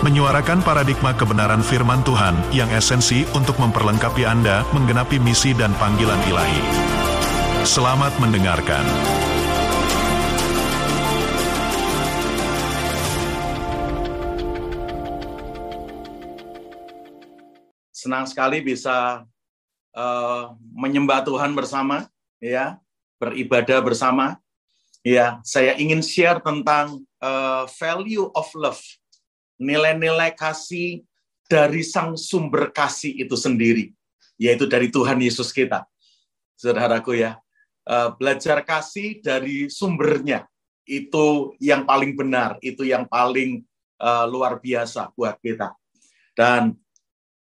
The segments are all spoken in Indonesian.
menyuarakan paradigma kebenaran firman Tuhan yang esensi untuk memperlengkapi Anda menggenapi misi dan panggilan ilahi. Selamat mendengarkan. Senang sekali bisa uh, menyembah Tuhan bersama, ya, beribadah bersama. Ya, saya ingin share tentang uh, value of love nilai-nilai kasih dari sang sumber kasih itu sendiri, yaitu dari Tuhan Yesus kita. Saudaraku ya, eh, belajar kasih dari sumbernya, itu yang paling benar, itu yang paling eh, luar biasa buat kita. Dan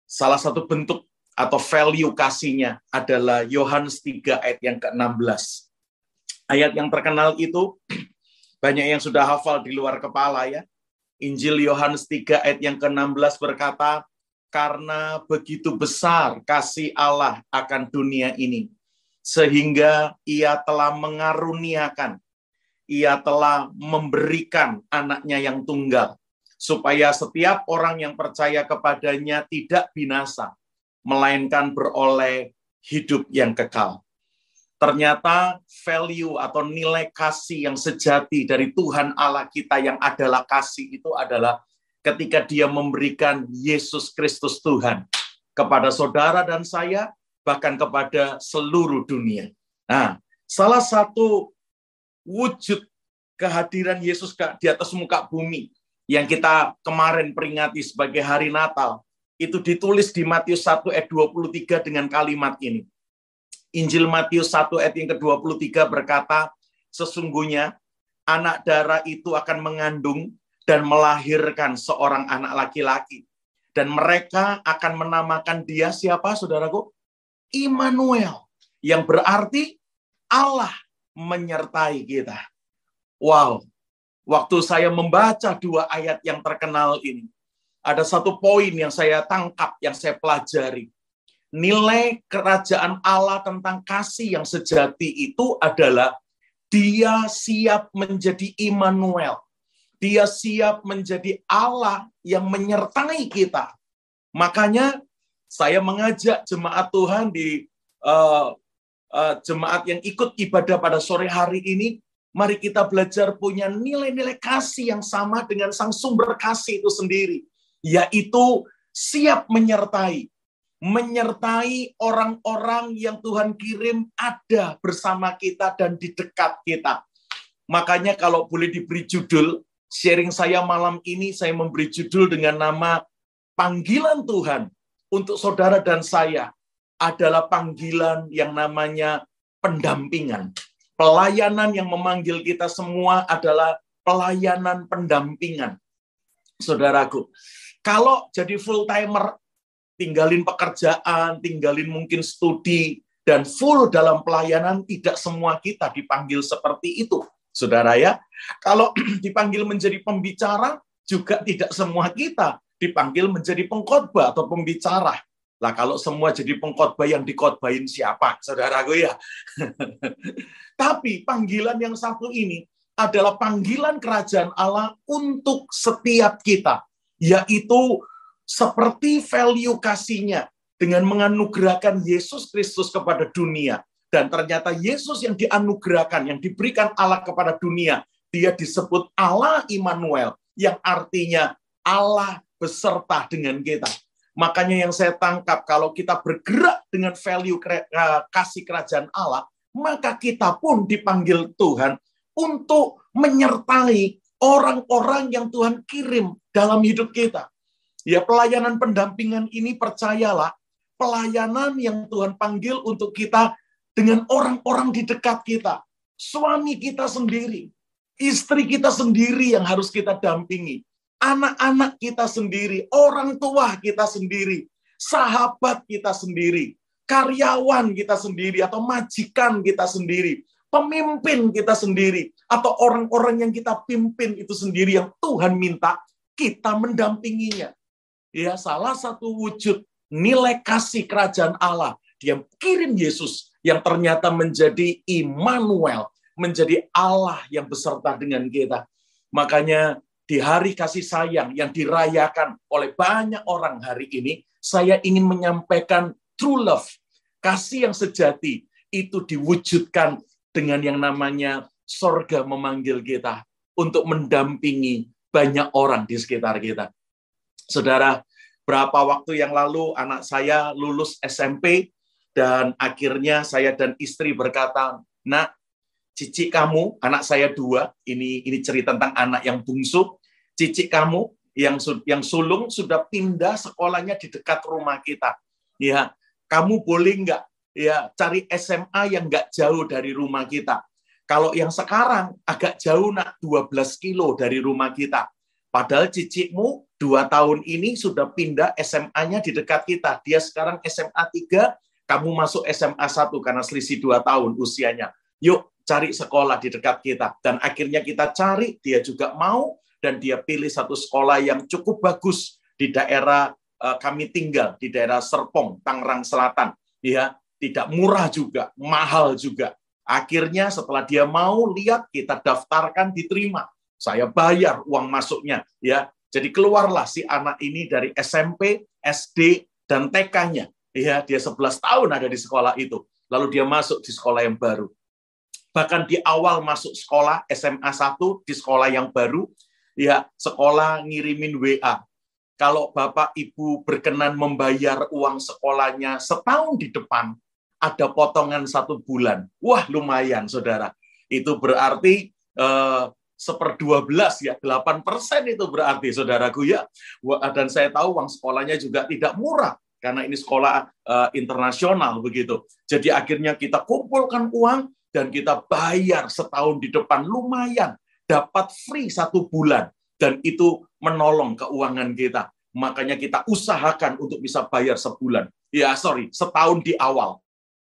salah satu bentuk atau value kasihnya adalah Yohanes 3 ayat yang ke-16. Ayat yang terkenal itu banyak yang sudah hafal di luar kepala ya. Injil Yohanes 3 ayat yang ke-16 berkata, karena begitu besar kasih Allah akan dunia ini, sehingga ia telah mengaruniakan, ia telah memberikan anaknya yang tunggal, supaya setiap orang yang percaya kepadanya tidak binasa, melainkan beroleh hidup yang kekal ternyata value atau nilai kasih yang sejati dari Tuhan Allah kita yang adalah kasih itu adalah ketika dia memberikan Yesus Kristus Tuhan kepada saudara dan saya, bahkan kepada seluruh dunia. Nah, salah satu wujud kehadiran Yesus di atas muka bumi yang kita kemarin peringati sebagai hari Natal, itu ditulis di Matius 1 ayat 23 dengan kalimat ini. Injil Matius 1 ayat yang ke-23 berkata, sesungguhnya anak darah itu akan mengandung dan melahirkan seorang anak laki-laki. Dan mereka akan menamakan dia siapa, saudaraku? Immanuel. Yang berarti Allah menyertai kita. Wow. Waktu saya membaca dua ayat yang terkenal ini, ada satu poin yang saya tangkap, yang saya pelajari nilai kerajaan Allah tentang kasih yang sejati itu adalah dia siap menjadi Immanuel. Dia siap menjadi Allah yang menyertai kita. Makanya saya mengajak jemaat Tuhan di uh, uh, jemaat yang ikut ibadah pada sore hari ini, mari kita belajar punya nilai-nilai kasih yang sama dengan sang sumber kasih itu sendiri, yaitu siap menyertai, menyertai orang-orang yang Tuhan kirim ada bersama kita dan di dekat kita. Makanya kalau boleh diberi judul, sharing saya malam ini saya memberi judul dengan nama panggilan Tuhan untuk saudara dan saya adalah panggilan yang namanya pendampingan. Pelayanan yang memanggil kita semua adalah pelayanan pendampingan. Saudaraku, kalau jadi full timer tinggalin pekerjaan, tinggalin mungkin studi, dan full dalam pelayanan, tidak semua kita dipanggil seperti itu. Saudara ya, kalau dipanggil menjadi pembicara, juga tidak semua kita dipanggil menjadi pengkhotbah atau pembicara. Lah kalau semua jadi pengkhotbah yang dikotbahin siapa? Saudaraku ya. Tapi panggilan yang satu ini adalah panggilan kerajaan Allah untuk setiap kita, yaitu seperti value kasihnya dengan menganugerahkan Yesus Kristus kepada dunia. Dan ternyata Yesus yang dianugerahkan, yang diberikan Allah kepada dunia, dia disebut Allah Immanuel, yang artinya Allah beserta dengan kita. Makanya yang saya tangkap, kalau kita bergerak dengan value eh, kasih kerajaan Allah, maka kita pun dipanggil Tuhan untuk menyertai orang-orang yang Tuhan kirim dalam hidup kita. Ya pelayanan pendampingan ini percayalah, pelayanan yang Tuhan panggil untuk kita dengan orang-orang di dekat kita. Suami kita sendiri, istri kita sendiri yang harus kita dampingi. Anak-anak kita sendiri, orang tua kita sendiri, sahabat kita sendiri. karyawan kita sendiri atau majikan kita sendiri, pemimpin kita sendiri atau orang-orang yang kita pimpin itu sendiri yang Tuhan minta kita mendampinginya. Ya, salah satu wujud nilai kasih kerajaan Allah, dia kirim Yesus yang ternyata menjadi Immanuel, menjadi Allah yang beserta dengan kita. Makanya di hari kasih sayang yang dirayakan oleh banyak orang hari ini, saya ingin menyampaikan true love, kasih yang sejati itu diwujudkan dengan yang namanya sorga memanggil kita untuk mendampingi banyak orang di sekitar kita. Saudara, berapa waktu yang lalu anak saya lulus SMP dan akhirnya saya dan istri berkata, nak, cici kamu, anak saya dua, ini ini cerita tentang anak yang bungsu, Cici kamu yang yang sulung sudah pindah sekolahnya di dekat rumah kita. Ya, kamu boleh nggak ya cari SMA yang nggak jauh dari rumah kita. Kalau yang sekarang agak jauh nak 12 kilo dari rumah kita. Padahal cicikmu dua tahun ini sudah pindah SMA-nya di dekat kita. Dia sekarang SMA 3, kamu masuk SMA 1 karena selisih dua tahun usianya. Yuk cari sekolah di dekat kita. Dan akhirnya kita cari, dia juga mau, dan dia pilih satu sekolah yang cukup bagus di daerah uh, kami tinggal di daerah Serpong, Tangerang Selatan. Ya, tidak murah juga, mahal juga. Akhirnya setelah dia mau lihat kita daftarkan diterima. Saya bayar uang masuknya ya. Jadi keluarlah si anak ini dari SMP, SD dan TK-nya. Ya, dia 11 tahun ada di sekolah itu. Lalu dia masuk di sekolah yang baru. Bahkan di awal masuk sekolah SMA 1 di sekolah yang baru, ya sekolah ngirimin WA. Kalau Bapak Ibu berkenan membayar uang sekolahnya setahun di depan, ada potongan satu bulan. Wah lumayan saudara. Itu berarti eh, seper dua belas ya, delapan persen itu berarti saudaraku ya. Dan saya tahu uang sekolahnya juga tidak murah karena ini sekolah uh, internasional begitu. Jadi akhirnya kita kumpulkan uang dan kita bayar setahun di depan lumayan dapat free satu bulan dan itu menolong keuangan kita. Makanya kita usahakan untuk bisa bayar sebulan. Ya sorry, setahun di awal.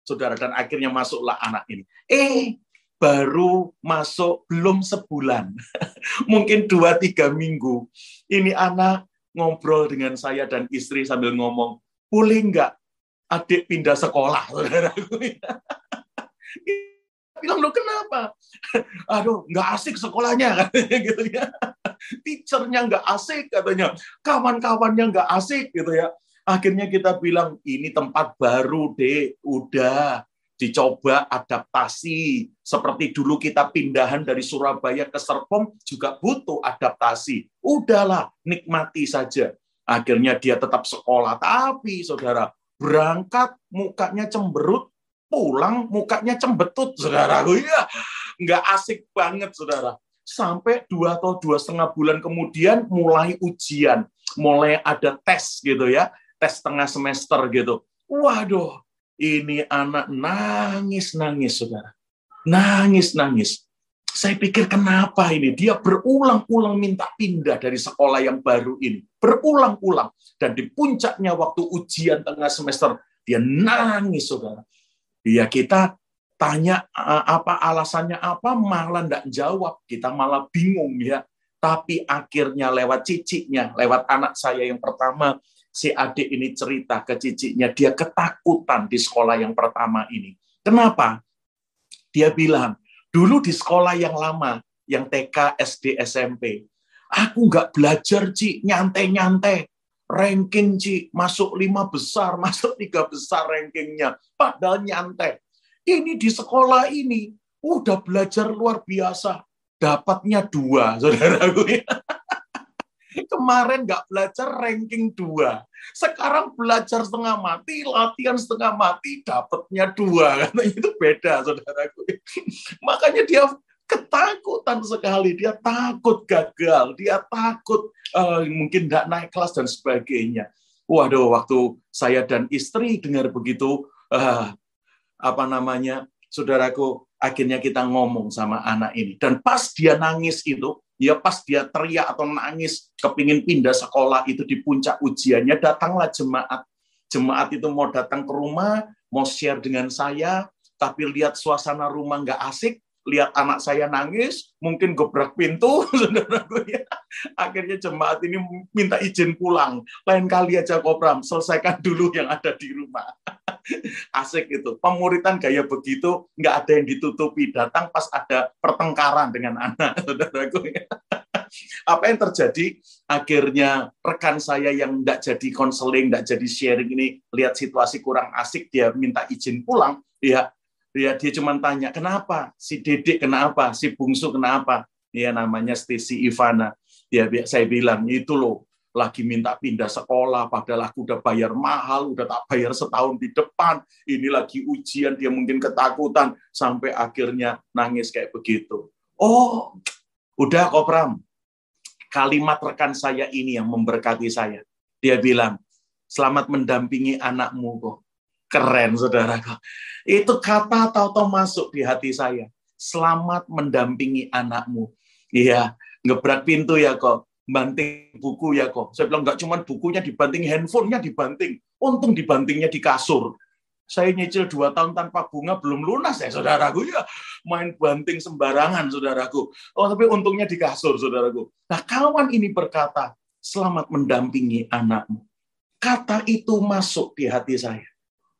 Saudara, dan akhirnya masuklah anak ini. Eh, baru masuk belum sebulan. Mungkin dua tiga minggu. Ini anak ngobrol dengan saya dan istri sambil ngomong, boleh nggak adik pindah sekolah, bilang lo kenapa? Aduh, nggak asik sekolahnya katanya gitu ya. Teachernya nggak asik katanya, kawan-kawannya nggak asik gitu ya. Akhirnya kita bilang ini tempat baru deh, udah dicoba adaptasi. Seperti dulu kita pindahan dari Surabaya ke Serpong juga butuh adaptasi. Udahlah, nikmati saja. Akhirnya dia tetap sekolah, tapi saudara berangkat mukanya cemberut pulang mukanya cembetut, saudara. Iya, nggak asik banget, saudara. Sampai dua atau dua setengah bulan kemudian mulai ujian, mulai ada tes gitu ya, tes tengah semester gitu. Waduh, ini anak nangis-nangis, saudara. Nangis-nangis. Saya pikir kenapa ini? Dia berulang-ulang minta pindah dari sekolah yang baru ini. Berulang-ulang. Dan di puncaknya waktu ujian tengah semester, dia nangis, saudara. Ya kita tanya apa alasannya apa malah tidak jawab kita malah bingung ya tapi akhirnya lewat ciciknya lewat anak saya yang pertama si adik ini cerita ke ciciknya dia ketakutan di sekolah yang pertama ini kenapa dia bilang dulu di sekolah yang lama yang TK SD SMP aku nggak belajar Ci nyantai-nyantai ranking Ci, masuk lima besar, masuk tiga besar rankingnya. Padahal nyantai. Ini di sekolah ini, udah belajar luar biasa. Dapatnya dua, saudaraku. Kemarin nggak belajar ranking dua. Sekarang belajar setengah mati, latihan setengah mati, dapatnya dua. Karena itu beda, saudaraku. Makanya dia ketakutan sekali. Dia takut gagal, dia takut uh, mungkin tidak naik kelas dan sebagainya. Waduh, waktu saya dan istri dengar begitu, uh, apa namanya, saudaraku, akhirnya kita ngomong sama anak ini. Dan pas dia nangis itu, ya pas dia teriak atau nangis, kepingin pindah sekolah itu di puncak ujiannya, datanglah jemaat. jemaat itu mau datang ke rumah, mau share dengan saya, tapi lihat suasana rumah nggak asik, lihat anak saya nangis, mungkin gebrak pintu, saudaraku ya. Akhirnya jemaat ini minta izin pulang. Lain kali aja Kopram, selesaikan dulu yang ada di rumah. Asik itu. Pemuritan gaya begitu, nggak ada yang ditutupi. Datang pas ada pertengkaran dengan anak, saudaraku ya. Apa yang terjadi? Akhirnya rekan saya yang tidak jadi konseling, tidak jadi sharing ini, lihat situasi kurang asik, dia minta izin pulang, ya Ya, dia cuma tanya, kenapa? Si Dedek kenapa? Si Bungsu kenapa? Ya namanya Stacy Ivana. Ya saya bilang, itu loh, lagi minta pindah sekolah, padahal aku udah bayar mahal, udah tak bayar setahun di depan, ini lagi ujian, dia mungkin ketakutan, sampai akhirnya nangis kayak begitu. Oh, udah kok Pram, kalimat rekan saya ini yang memberkati saya. Dia bilang, selamat mendampingi anakmu kok. Keren, saudaraku. Itu kata tahu-tahu masuk di hati saya. Selamat mendampingi anakmu. Iya, ngebrak pintu ya kok. Banting buku ya kok. Saya bilang, nggak cuma bukunya dibanting, handphonenya dibanting. Untung dibantingnya di kasur. Saya nyicil dua tahun tanpa bunga belum lunas ya saudaraku ya. Main banting sembarangan saudaraku. Oh tapi untungnya di kasur saudaraku. Nah kawan ini berkata, selamat mendampingi anakmu. Kata itu masuk di hati saya.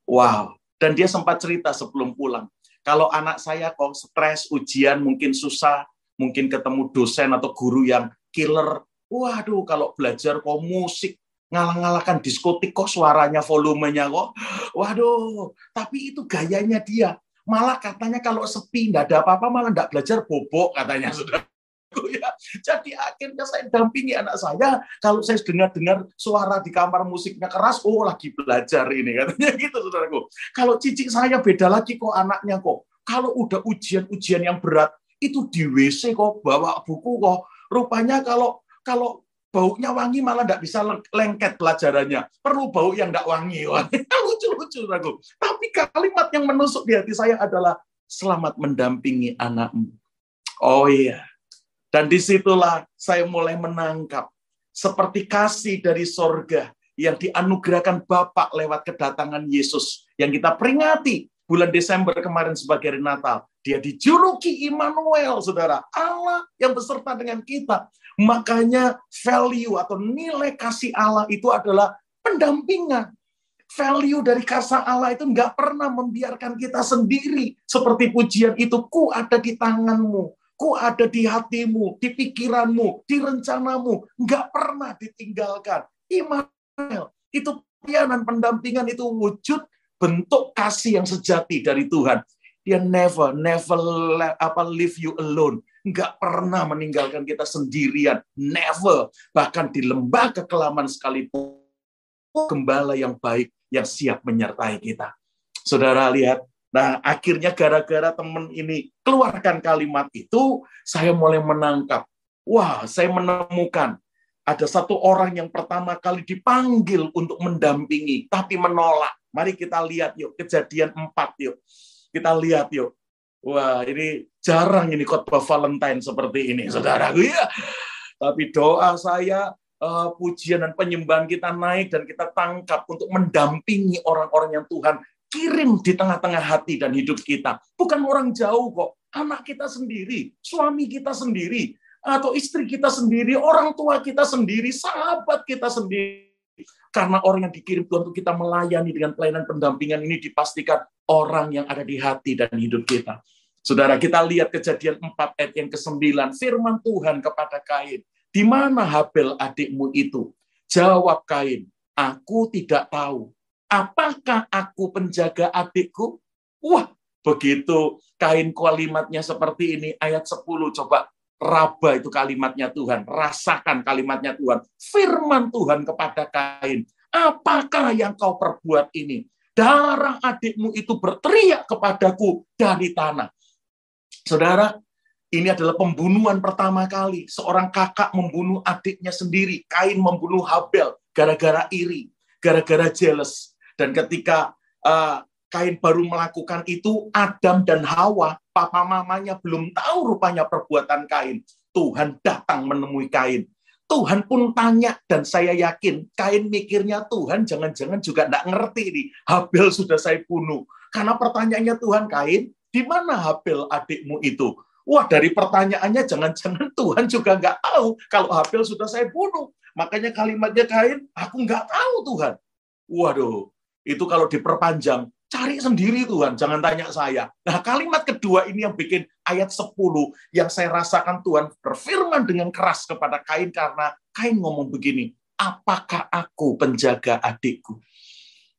Wow. Dan dia sempat cerita sebelum pulang. Kalau anak saya kok stres, ujian mungkin susah, mungkin ketemu dosen atau guru yang killer. Waduh, kalau belajar kok musik, ngalah-ngalahkan diskotik kok suaranya, volumenya kok. Waduh, tapi itu gayanya dia. Malah katanya kalau sepi, nggak ada apa-apa, malah nggak belajar bobok katanya, sudah ya. Jadi akhirnya saya dampingi anak saya. Kalau saya dengar-dengar suara di kamar musiknya keras, oh lagi belajar ini katanya gitu saudaraku. Kalau cicik saya beda lagi kok anaknya kok. Kalau udah ujian-ujian yang berat itu di WC kok bawa buku kok. Rupanya kalau kalau baunya wangi malah nggak bisa lengket pelajarannya. Perlu bau yang nggak wangi. Lucu-lucu, saudaraku. Tapi kalimat yang menusuk di hati saya adalah selamat mendampingi anakmu. Oh iya, dan di situlah saya mulai menangkap seperti kasih dari sorga yang dianugerahkan Bapak lewat kedatangan Yesus yang kita peringati bulan Desember kemarin sebagai hari Natal. Dia dijuluki Immanuel, saudara. Allah yang beserta dengan kita. Makanya value atau nilai kasih Allah itu adalah pendampingan. Value dari kasih Allah itu nggak pernah membiarkan kita sendiri. Seperti pujian itu, ku ada di tanganmu ku ada di hatimu, di pikiranmu, di rencanamu, nggak pernah ditinggalkan. Immanuel, itu pelayanan pendampingan itu wujud bentuk kasih yang sejati dari Tuhan. Dia never, never apa leave you alone. Nggak pernah meninggalkan kita sendirian. Never. Bahkan di lembah kekelaman sekalipun, gembala yang baik yang siap menyertai kita. Saudara lihat, Nah, akhirnya gara-gara teman ini keluarkan kalimat itu, saya mulai menangkap. Wah, saya menemukan ada satu orang yang pertama kali dipanggil untuk mendampingi, tapi menolak. Mari kita lihat yuk, kejadian 4 yuk. Kita lihat yuk. Wah, ini jarang ini khotbah Valentine seperti ini, saudara. Ya. Tapi doa saya, uh, pujian dan penyembahan kita naik dan kita tangkap untuk mendampingi orang-orang yang Tuhan kirim di tengah-tengah hati dan hidup kita. Bukan orang jauh kok, anak kita sendiri, suami kita sendiri, atau istri kita sendiri, orang tua kita sendiri, sahabat kita sendiri. Karena orang yang dikirim Tuhan untuk kita melayani dengan pelayanan pendampingan ini dipastikan orang yang ada di hati dan hidup kita. Saudara, kita lihat kejadian 4 ayat yang ke-9. Firman Tuhan kepada Kain. Di mana Habel adikmu itu? Jawab Kain, aku tidak tahu apakah aku penjaga adikku? Wah, begitu kain kalimatnya seperti ini, ayat 10, coba raba itu kalimatnya Tuhan, rasakan kalimatnya Tuhan. Firman Tuhan kepada kain, apakah yang kau perbuat ini? Darah adikmu itu berteriak kepadaku dari tanah. Saudara, ini adalah pembunuhan pertama kali. Seorang kakak membunuh adiknya sendiri. Kain membunuh Habel gara-gara iri, gara-gara jealous. Dan ketika uh, Kain baru melakukan itu, Adam dan Hawa, papa mamanya belum tahu rupanya perbuatan Kain. Tuhan datang menemui Kain. Tuhan pun tanya dan saya yakin Kain mikirnya Tuhan jangan-jangan juga tidak ngerti nih Habel sudah saya bunuh. Karena pertanyaannya Tuhan Kain, di mana Habel adikmu itu? Wah dari pertanyaannya jangan-jangan Tuhan juga nggak tahu kalau Habel sudah saya bunuh. Makanya kalimatnya Kain, aku nggak tahu Tuhan. Waduh, itu kalau diperpanjang, cari sendiri Tuhan, jangan tanya saya. Nah kalimat kedua ini yang bikin ayat 10, yang saya rasakan Tuhan berfirman dengan keras kepada Kain karena Kain ngomong begini, apakah aku penjaga adikku?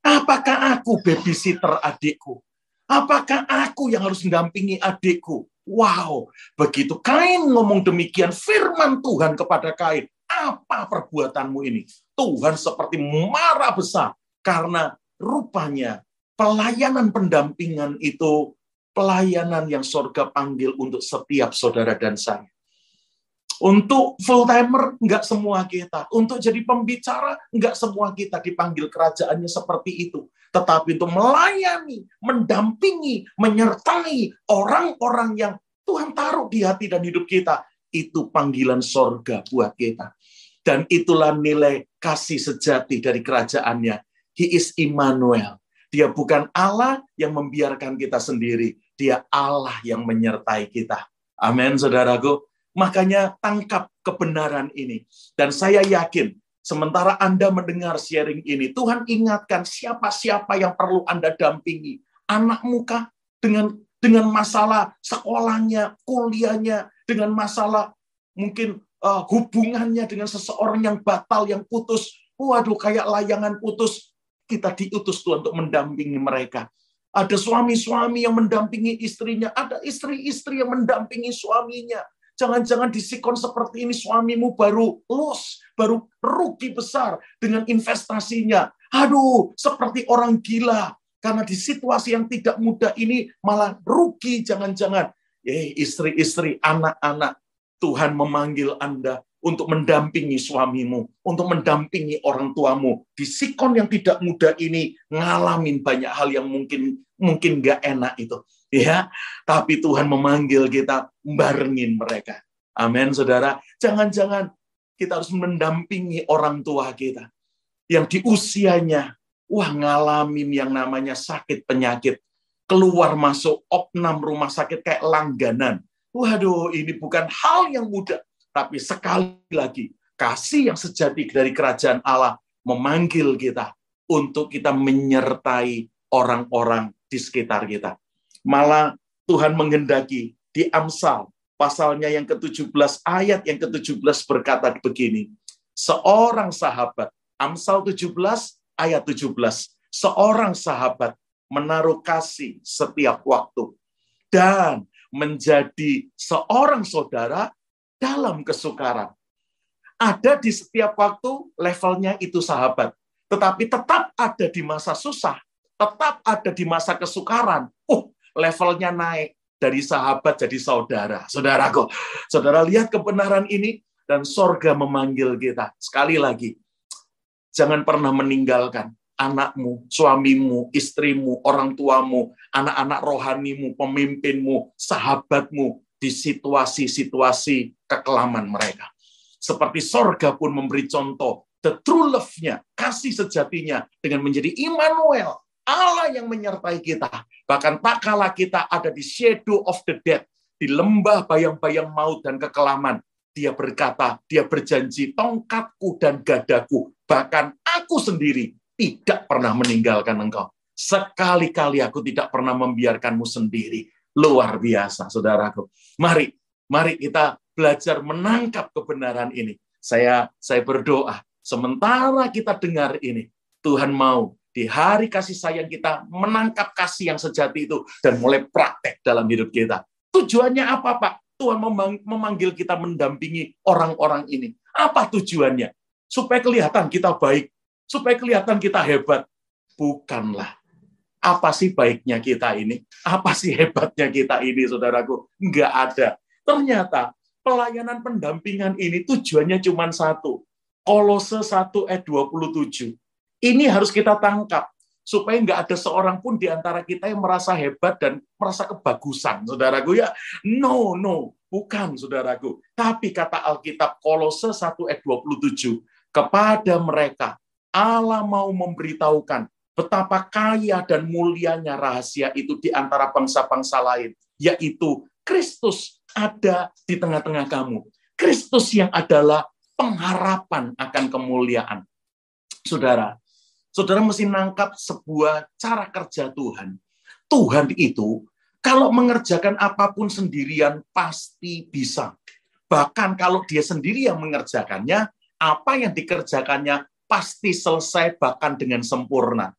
Apakah aku babysitter adikku? Apakah aku yang harus mendampingi adikku? Wow, begitu Kain ngomong demikian, firman Tuhan kepada Kain, apa perbuatanmu ini? Tuhan seperti marah besar karena rupanya pelayanan pendampingan itu pelayanan yang sorga panggil untuk setiap saudara dan saya. Untuk full timer, enggak semua kita. Untuk jadi pembicara, enggak semua kita dipanggil kerajaannya seperti itu. Tetapi untuk melayani, mendampingi, menyertai orang-orang yang Tuhan taruh di hati dan hidup kita. Itu panggilan sorga buat kita. Dan itulah nilai kasih sejati dari kerajaannya. He is Immanuel. Dia bukan Allah yang membiarkan kita sendiri. Dia Allah yang menyertai kita. Amin, saudaraku. Makanya tangkap kebenaran ini. Dan saya yakin, sementara Anda mendengar sharing ini, Tuhan ingatkan siapa-siapa yang perlu Anda dampingi. Anak muka dengan dengan masalah sekolahnya, kuliahnya, dengan masalah mungkin uh, hubungannya dengan seseorang yang batal, yang putus. Waduh, kayak layangan putus kita diutus Tuhan untuk mendampingi mereka. Ada suami-suami yang mendampingi istrinya, ada istri-istri yang mendampingi suaminya. Jangan-jangan di sikon seperti ini suamimu baru loss, baru rugi besar dengan investasinya. Aduh, seperti orang gila. Karena di situasi yang tidak mudah ini malah rugi jangan-jangan. Eh, istri-istri, anak-anak, Tuhan memanggil Anda untuk mendampingi suamimu, untuk mendampingi orang tuamu. Di sikon yang tidak mudah ini ngalamin banyak hal yang mungkin mungkin nggak enak itu, ya. Tapi Tuhan memanggil kita barengin mereka. Amin, saudara. Jangan-jangan kita harus mendampingi orang tua kita yang di usianya wah ngalamin yang namanya sakit penyakit keluar masuk opnam rumah sakit kayak langganan. Waduh, ini bukan hal yang mudah tapi sekali lagi, kasih yang sejati dari kerajaan Allah memanggil kita untuk kita menyertai orang-orang di sekitar kita. Malah Tuhan menghendaki di Amsal pasalnya yang ke-17 ayat yang ke-17 berkata begini. Seorang sahabat, Amsal 17 ayat 17. Seorang sahabat menaruh kasih setiap waktu dan menjadi seorang saudara dalam kesukaran. Ada di setiap waktu levelnya itu sahabat. Tetapi tetap ada di masa susah. Tetap ada di masa kesukaran. Oh, levelnya naik dari sahabat jadi saudara. Saudaraku, saudara lihat kebenaran ini dan sorga memanggil kita. Sekali lagi, jangan pernah meninggalkan anakmu, suamimu, istrimu, orang tuamu, anak-anak rohanimu, pemimpinmu, sahabatmu, di situasi-situasi kekelaman mereka. Seperti sorga pun memberi contoh, the true love-nya, kasih sejatinya, dengan menjadi Immanuel, Allah yang menyertai kita. Bahkan tak kala kita ada di shadow of the death, di lembah bayang-bayang maut dan kekelaman, dia berkata, dia berjanji, tongkatku dan gadaku, bahkan aku sendiri tidak pernah meninggalkan engkau. Sekali-kali aku tidak pernah membiarkanmu sendiri. Luar biasa, saudaraku. Mari, mari kita belajar menangkap kebenaran ini. Saya saya berdoa, sementara kita dengar ini, Tuhan mau di hari kasih sayang kita menangkap kasih yang sejati itu dan mulai praktek dalam hidup kita. Tujuannya apa, Pak? Tuhan memanggil kita mendampingi orang-orang ini. Apa tujuannya? Supaya kelihatan kita baik, supaya kelihatan kita hebat. Bukanlah apa sih baiknya kita ini? Apa sih hebatnya kita ini, saudaraku? Enggak ada. Ternyata pelayanan pendampingan ini tujuannya cuma satu. Kolose 1 ayat 27. Ini harus kita tangkap. Supaya enggak ada seorang pun di antara kita yang merasa hebat dan merasa kebagusan. Saudaraku ya, no, no. Bukan, saudaraku. Tapi kata Alkitab Kolose 1 ayat 27, kepada mereka Allah mau memberitahukan betapa kaya dan mulianya rahasia itu di antara bangsa-bangsa lain, yaitu Kristus ada di tengah-tengah kamu. Kristus yang adalah pengharapan akan kemuliaan. Saudara, saudara mesti nangkap sebuah cara kerja Tuhan. Tuhan itu kalau mengerjakan apa pun sendirian pasti bisa. Bahkan kalau dia sendiri yang mengerjakannya, apa yang dikerjakannya pasti selesai bahkan dengan sempurna.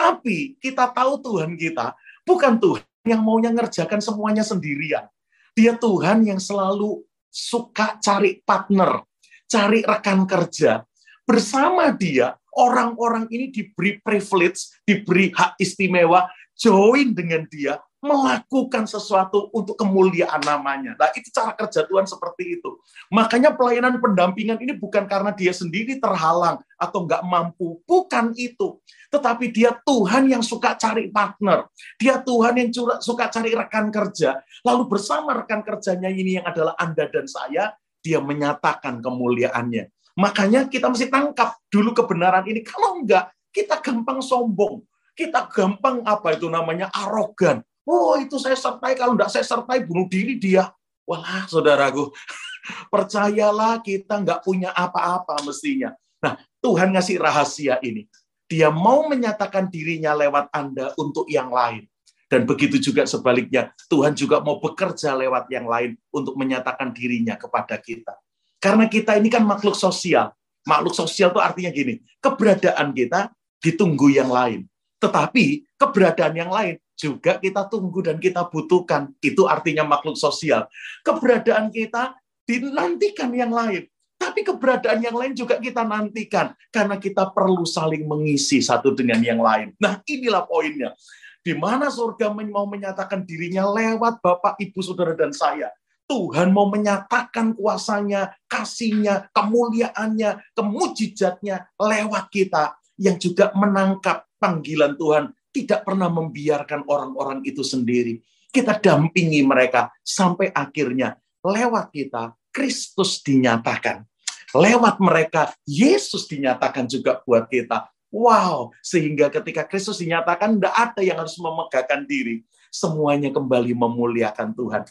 Tapi kita tahu Tuhan kita bukan Tuhan yang maunya ngerjakan semuanya sendirian. Dia Tuhan yang selalu suka cari partner, cari rekan kerja. Bersama dia, orang-orang ini diberi privilege, diberi hak istimewa, join dengan dia, melakukan sesuatu untuk kemuliaan namanya. Nah, itu cara kerja Tuhan seperti itu. Makanya pelayanan pendampingan ini bukan karena dia sendiri terhalang atau nggak mampu. Bukan itu. Tetapi dia Tuhan yang suka cari partner. Dia Tuhan yang suka cari rekan kerja. Lalu bersama rekan kerjanya ini yang adalah Anda dan saya, dia menyatakan kemuliaannya. Makanya kita mesti tangkap dulu kebenaran ini. Kalau enggak, kita gampang sombong. Kita gampang apa itu namanya arogan Oh itu saya sertai, kalau enggak saya sertai bunuh diri dia. Wah saudaraku, percayalah kita enggak punya apa-apa mestinya. Nah Tuhan ngasih rahasia ini. Dia mau menyatakan dirinya lewat Anda untuk yang lain. Dan begitu juga sebaliknya, Tuhan juga mau bekerja lewat yang lain untuk menyatakan dirinya kepada kita. Karena kita ini kan makhluk sosial. Makhluk sosial itu artinya gini, keberadaan kita ditunggu yang lain. Tetapi keberadaan yang lain juga kita tunggu dan kita butuhkan. Itu artinya makhluk sosial. Keberadaan kita dinantikan yang lain. Tapi keberadaan yang lain juga kita nantikan. Karena kita perlu saling mengisi satu dengan yang lain. Nah inilah poinnya. Di mana surga mau menyatakan dirinya lewat Bapak, Ibu, Saudara, dan saya. Tuhan mau menyatakan kuasanya, kasihnya, kemuliaannya, kemujizatnya lewat kita yang juga menangkap panggilan Tuhan tidak pernah membiarkan orang-orang itu sendiri. Kita dampingi mereka sampai akhirnya lewat kita Kristus dinyatakan. Lewat mereka Yesus dinyatakan juga buat kita. Wow, sehingga ketika Kristus dinyatakan tidak ada yang harus memegahkan diri. Semuanya kembali memuliakan Tuhan.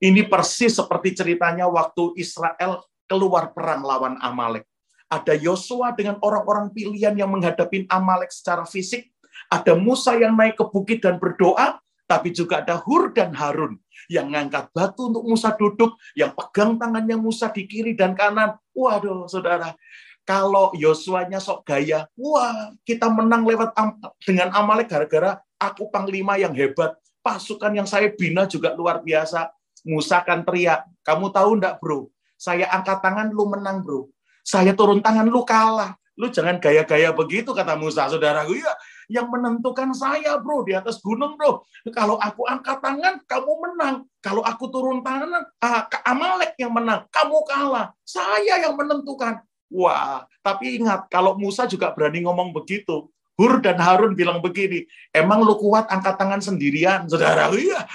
Ini persis seperti ceritanya waktu Israel keluar perang lawan Amalek. Ada Yosua dengan orang-orang pilihan yang menghadapi Amalek secara fisik, ada Musa yang naik ke bukit dan berdoa, tapi juga ada Hur dan Harun yang ngangkat batu untuk Musa duduk, yang pegang tangannya Musa di kiri dan kanan. Waduh, saudara, kalau Yosuanya sok gaya, wah kita menang lewat am dengan Amalek gara-gara aku panglima yang hebat, pasukan yang saya bina juga luar biasa. Musa kan teriak, kamu tahu enggak bro, saya angkat tangan lu menang bro, saya turun tangan lu kalah. Lu jangan gaya-gaya begitu kata Musa, saudaraku. Ya, yang menentukan saya, bro, di atas gunung, bro. Kalau aku angkat tangan, kamu menang. Kalau aku turun tangan, ah, Amalek yang menang. Kamu kalah. Saya yang menentukan. Wah, tapi ingat, kalau Musa juga berani ngomong begitu. Hur dan Harun bilang begini, emang lu kuat angkat tangan sendirian, saudara? Iya.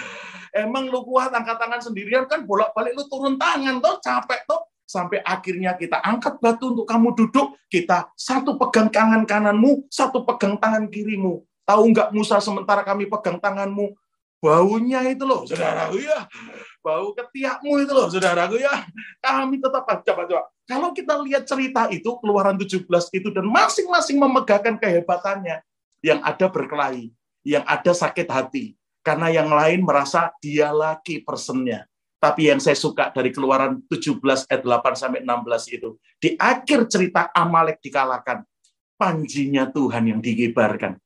Emang lu kuat angkat tangan sendirian kan bolak-balik lu turun tangan tuh capek tuh sampai akhirnya kita angkat batu untuk kamu duduk, kita satu pegang tangan kananmu, satu pegang tangan kirimu. Tahu nggak Musa sementara kami pegang tanganmu, baunya itu loh, saudaraku ya. Bau ketiakmu itu loh, saudaraku ya. Kami tetap coba-coba. Kalau kita lihat cerita itu, keluaran 17 itu, dan masing-masing memegahkan kehebatannya. Yang ada berkelahi, yang ada sakit hati. Karena yang lain merasa dia lagi personnya. Tapi yang saya suka dari keluaran 17 ayat 8 sampai 16 itu, di akhir cerita Amalek dikalahkan, panjinya Tuhan yang dikibarkan.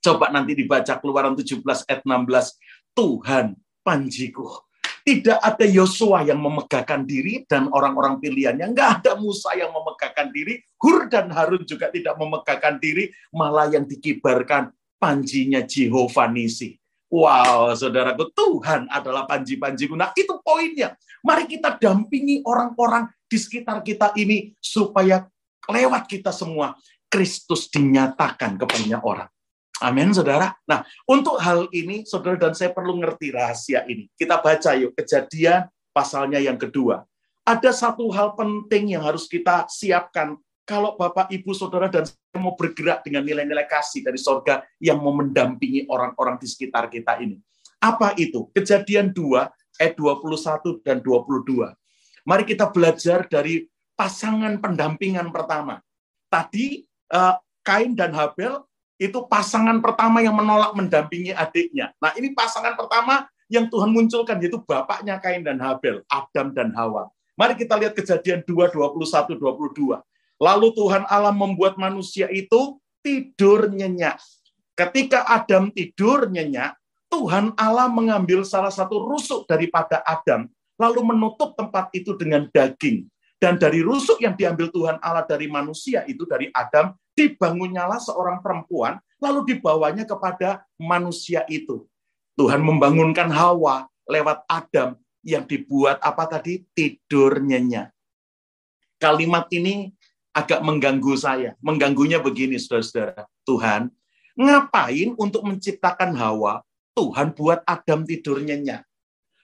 Coba nanti dibaca keluaran 17 ayat 16, Tuhan panjiku. Tidak ada Yosua yang memegahkan diri dan orang-orang pilihannya. Enggak ada Musa yang memegahkan diri. Hur dan Harun juga tidak memegahkan diri. Malah yang dikibarkan panjinya Jehovah Nisi. Wow, saudaraku, Tuhan adalah panji-panjiku. Nah, itu poinnya. Mari kita dampingi orang-orang di sekitar kita ini supaya lewat kita semua Kristus dinyatakan kepada orang. Amin, saudara. Nah, untuk hal ini, saudara dan saya perlu ngerti rahasia ini. Kita baca yuk, kejadian pasalnya yang kedua. Ada satu hal penting yang harus kita siapkan kalau Bapak, Ibu, Saudara, dan saya mau bergerak dengan nilai-nilai kasih dari sorga yang mau mendampingi orang-orang di sekitar kita ini. Apa itu? Kejadian 2, ayat 21 dan 22. Mari kita belajar dari pasangan pendampingan pertama. Tadi eh, Kain dan Habel itu pasangan pertama yang menolak mendampingi adiknya. Nah ini pasangan pertama yang Tuhan munculkan, yaitu bapaknya Kain dan Habel, Adam dan Hawa. Mari kita lihat kejadian 2, 21, 22. Lalu Tuhan Allah membuat manusia itu tidur nyenyak. Ketika Adam tidur nyenyak, Tuhan Allah mengambil salah satu rusuk daripada Adam, lalu menutup tempat itu dengan daging. Dan dari rusuk yang diambil Tuhan Allah dari manusia itu, dari Adam, dibangunnyalah seorang perempuan, lalu dibawanya kepada manusia itu. Tuhan membangunkan Hawa lewat Adam yang dibuat apa tadi? Tidur nyenyak. Kalimat ini agak mengganggu saya. Mengganggunya begini, saudara-saudara. Tuhan, ngapain untuk menciptakan Hawa, Tuhan buat Adam tidur nyenyak.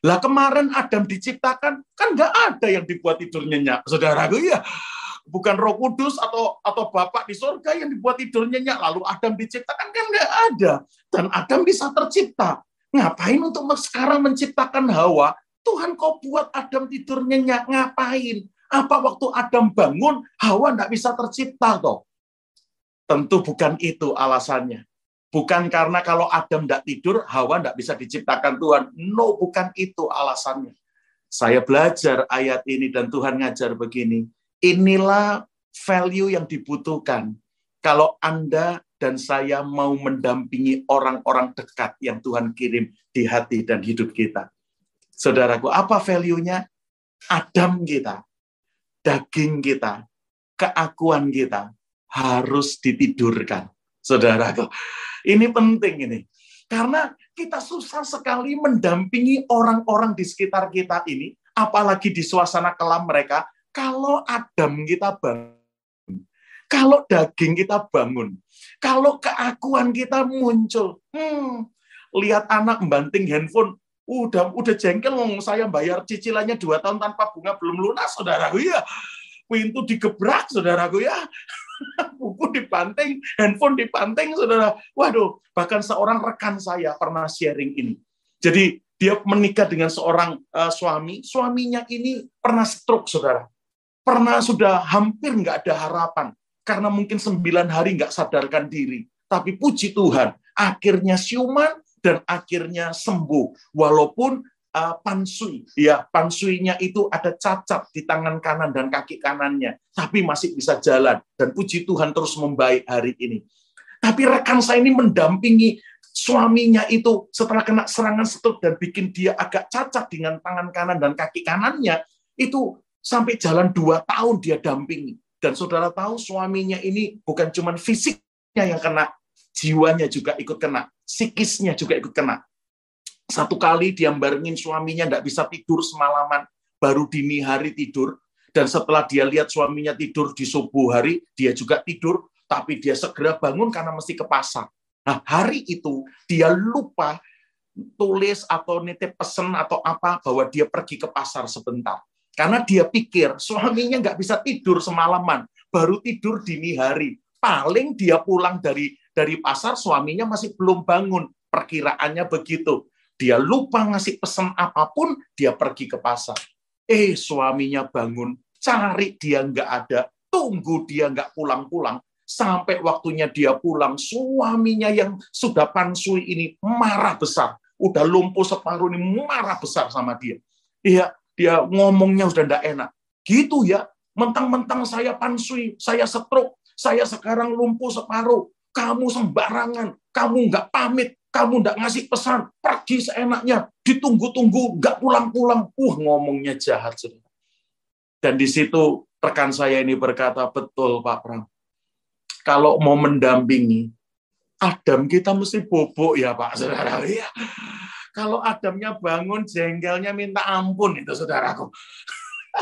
Lah kemarin Adam diciptakan, kan nggak ada yang dibuat tidur nyenyak. Saudaraku, ya bukan roh kudus atau atau Bapak di surga yang dibuat tidur nyenyak. Lalu Adam diciptakan, kan nggak ada. Dan Adam bisa tercipta. Ngapain untuk sekarang menciptakan Hawa? Tuhan kau buat Adam tidur nyenyak, ngapain? Apa waktu Adam bangun, Hawa tidak bisa tercipta toh? Tentu bukan itu alasannya. Bukan karena kalau Adam tidak tidur, Hawa tidak bisa diciptakan Tuhan. No, bukan itu alasannya. Saya belajar ayat ini dan Tuhan ngajar begini. Inilah value yang dibutuhkan. Kalau Anda dan saya mau mendampingi orang-orang dekat yang Tuhan kirim di hati dan hidup kita. Saudaraku, apa value-nya? Adam kita daging kita, keakuan kita harus ditidurkan. Saudara, ini penting ini. Karena kita susah sekali mendampingi orang-orang di sekitar kita ini, apalagi di suasana kelam mereka, kalau Adam kita bangun, kalau daging kita bangun, kalau keakuan kita muncul, hmm, lihat anak membanting handphone, udah udah jengkel ngomong saya bayar cicilannya dua tahun tanpa bunga belum lunas saudaraku ya pintu digebrak saudaraku ya buku dibanting handphone dibanting saudara. Waduh bahkan seorang rekan saya pernah sharing ini. Jadi dia menikah dengan seorang uh, suami. Suaminya ini pernah stroke saudara. Pernah sudah hampir nggak ada harapan. Karena mungkin sembilan hari nggak sadarkan diri. Tapi puji Tuhan akhirnya siuman dan akhirnya sembuh. Walaupun uh, pansui ya pansuinya itu ada cacat di tangan kanan dan kaki kanannya tapi masih bisa jalan. Dan puji Tuhan terus membaik hari ini. Tapi rekan saya ini mendampingi suaminya itu setelah kena serangan stroke dan bikin dia agak cacat dengan tangan kanan dan kaki kanannya itu sampai jalan dua tahun dia dampingi. Dan saudara tahu suaminya ini bukan cuma fisiknya yang kena jiwanya juga ikut kena, psikisnya juga ikut kena. Satu kali dia barengin suaminya tidak bisa tidur semalaman, baru dini hari tidur, dan setelah dia lihat suaminya tidur di subuh hari, dia juga tidur, tapi dia segera bangun karena mesti ke pasar. Nah, hari itu dia lupa tulis atau nitip pesan atau apa bahwa dia pergi ke pasar sebentar. Karena dia pikir suaminya nggak bisa tidur semalaman, baru tidur dini hari. Paling dia pulang dari dari pasar suaminya masih belum bangun. Perkiraannya begitu. Dia lupa ngasih pesan apa pun, dia pergi ke pasar. Eh, suaminya bangun, cari dia nggak ada, tunggu dia nggak pulang-pulang. Sampai waktunya dia pulang, suaminya yang sudah pansui ini marah besar. Udah lumpuh separuh ini marah besar sama dia. Iya, dia ngomongnya sudah nggak enak. Gitu ya, mentang-mentang saya pansui, saya stroke, saya sekarang lumpuh separuh kamu sembarangan, kamu nggak pamit, kamu nggak ngasih pesan, pergi seenaknya, ditunggu-tunggu, nggak pulang-pulang. Uh, ngomongnya jahat. Dan di situ rekan saya ini berkata, betul Pak Pram. Kalau mau mendampingi, Adam kita mesti bobok ya Pak, saudara. Ya. Kalau Adamnya bangun, jengkelnya minta ampun itu saudaraku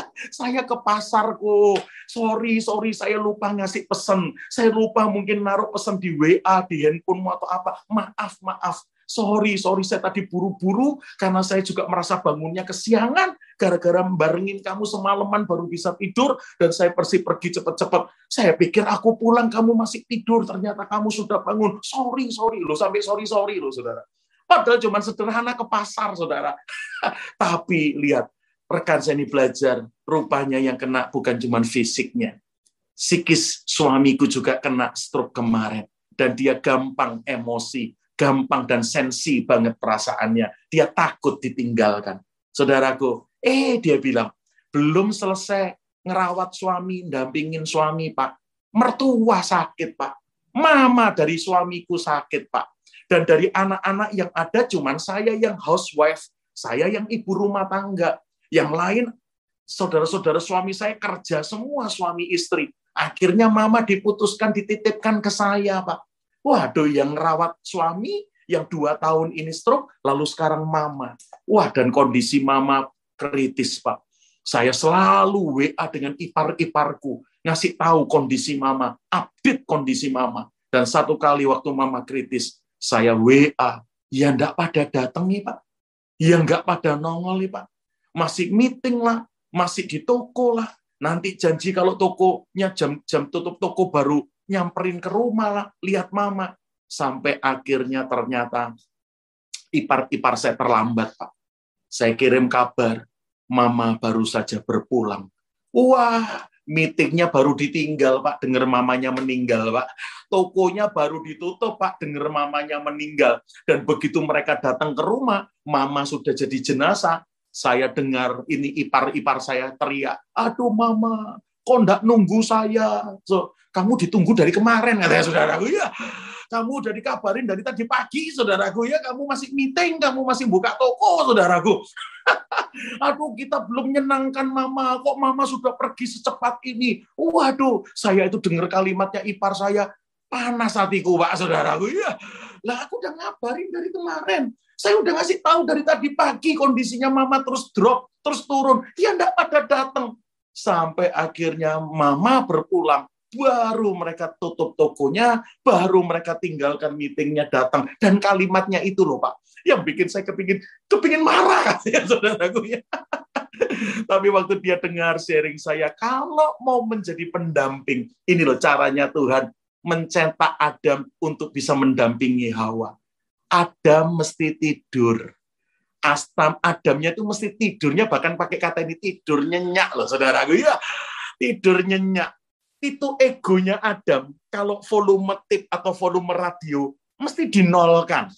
saya ke pasarku. Sorry, sorry, saya lupa ngasih pesan. Saya lupa mungkin naruh pesan di WA, di handphonemu atau apa. Maaf, maaf. Sorry, sorry, saya tadi buru-buru karena saya juga merasa bangunnya kesiangan. gara-gara barengin kamu semalaman baru bisa tidur, dan saya persi pergi cepat-cepat. Saya pikir aku pulang, kamu masih tidur, ternyata kamu sudah bangun. Sorry, sorry loh, sampai sorry-sorry loh, saudara. Padahal cuma sederhana ke pasar, saudara. Tapi lihat, rekan saya ini belajar, rupanya yang kena bukan cuma fisiknya. Psikis suamiku juga kena stroke kemarin. Dan dia gampang emosi, gampang dan sensi banget perasaannya. Dia takut ditinggalkan. Saudaraku, eh dia bilang, belum selesai ngerawat suami, dampingin suami, Pak. Mertua sakit, Pak. Mama dari suamiku sakit, Pak. Dan dari anak-anak yang ada cuman saya yang housewife, saya yang ibu rumah tangga. Yang lain, saudara-saudara suami saya kerja semua suami istri. Akhirnya mama diputuskan dititipkan ke saya, Pak. Waduh, yang rawat suami yang dua tahun ini stroke, lalu sekarang mama. Wah, dan kondisi mama kritis, Pak. Saya selalu WA dengan ipar-iparku, ngasih tahu kondisi mama, update kondisi mama. Dan satu kali waktu mama kritis, saya WA, ya enggak pada datang nih, Pak. Ya enggak pada nongol nih, Pak. Masih meeting lah, masih di toko lah. Nanti janji kalau tokonya jam jam tutup toko baru nyamperin ke rumah lah, lihat mama. Sampai akhirnya ternyata ipar-ipar saya terlambat, Pak. Saya kirim kabar, mama baru saja berpulang. Wah, meetingnya baru ditinggal, Pak. Dengar mamanya meninggal, Pak. Tokonya baru ditutup, Pak. Dengar mamanya meninggal. Dan begitu mereka datang ke rumah, mama sudah jadi jenazah. Saya dengar ini ipar-ipar saya teriak, aduh mama, kok enggak nunggu saya? So, kamu ditunggu dari kemarin, katanya saudaraku. Ya, kamu udah dikabarin dari tadi pagi, saudaraku. Ya, kamu masih meeting, kamu masih buka toko, saudaraku. Aduh, kita belum menyenangkan mama. Kok mama sudah pergi secepat ini? Waduh, saya itu dengar kalimatnya ipar saya, panas hatiku, Pak, saudaraku. Ya, lah aku udah ngabarin dari kemarin. Saya udah ngasih tahu dari tadi pagi kondisinya mama terus drop, terus turun. Dia enggak pada datang. Sampai akhirnya mama berpulang baru mereka tutup tokonya, baru mereka tinggalkan meetingnya datang. Dan kalimatnya itu loh Pak, yang bikin saya kepingin, kepingin marah katanya saudaraku ya. Tapi waktu dia dengar sharing saya, kalau mau menjadi pendamping, ini loh caranya Tuhan mencetak Adam untuk bisa mendampingi Hawa. Adam mesti tidur. Astam Adamnya itu mesti tidurnya bahkan pakai kata ini tidur nyenyak loh saudaraku ya. Tidur nyenyak itu egonya Adam kalau volume tip atau volume radio mesti dinolkan.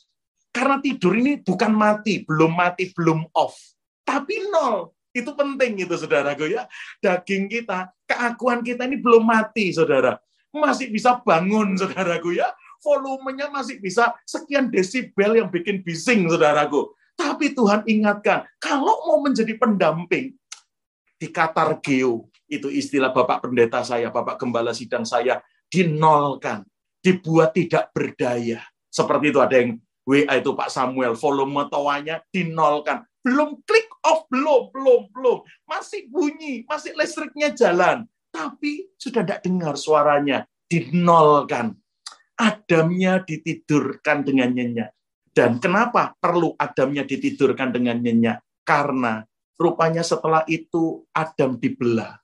Karena tidur ini bukan mati, belum mati, belum off. Tapi nol. Itu penting itu saudaraku ya. Daging kita, keakuan kita ini belum mati saudara. Masih bisa bangun saudaraku ya. Volumenya masih bisa sekian desibel yang bikin bising saudaraku. Tapi Tuhan ingatkan, kalau mau menjadi pendamping, di Katargeo, itu istilah Bapak Pendeta saya, Bapak Gembala Sidang saya, dinolkan, dibuat tidak berdaya. Seperti itu ada yang WA itu Pak Samuel, volume toanya dinolkan. Belum klik off, belum, belum, belum. Masih bunyi, masih listriknya jalan. Tapi sudah tidak dengar suaranya, dinolkan. Adamnya ditidurkan dengan nyenyak. Dan kenapa perlu Adamnya ditidurkan dengan nyenyak? Karena rupanya setelah itu Adam dibelah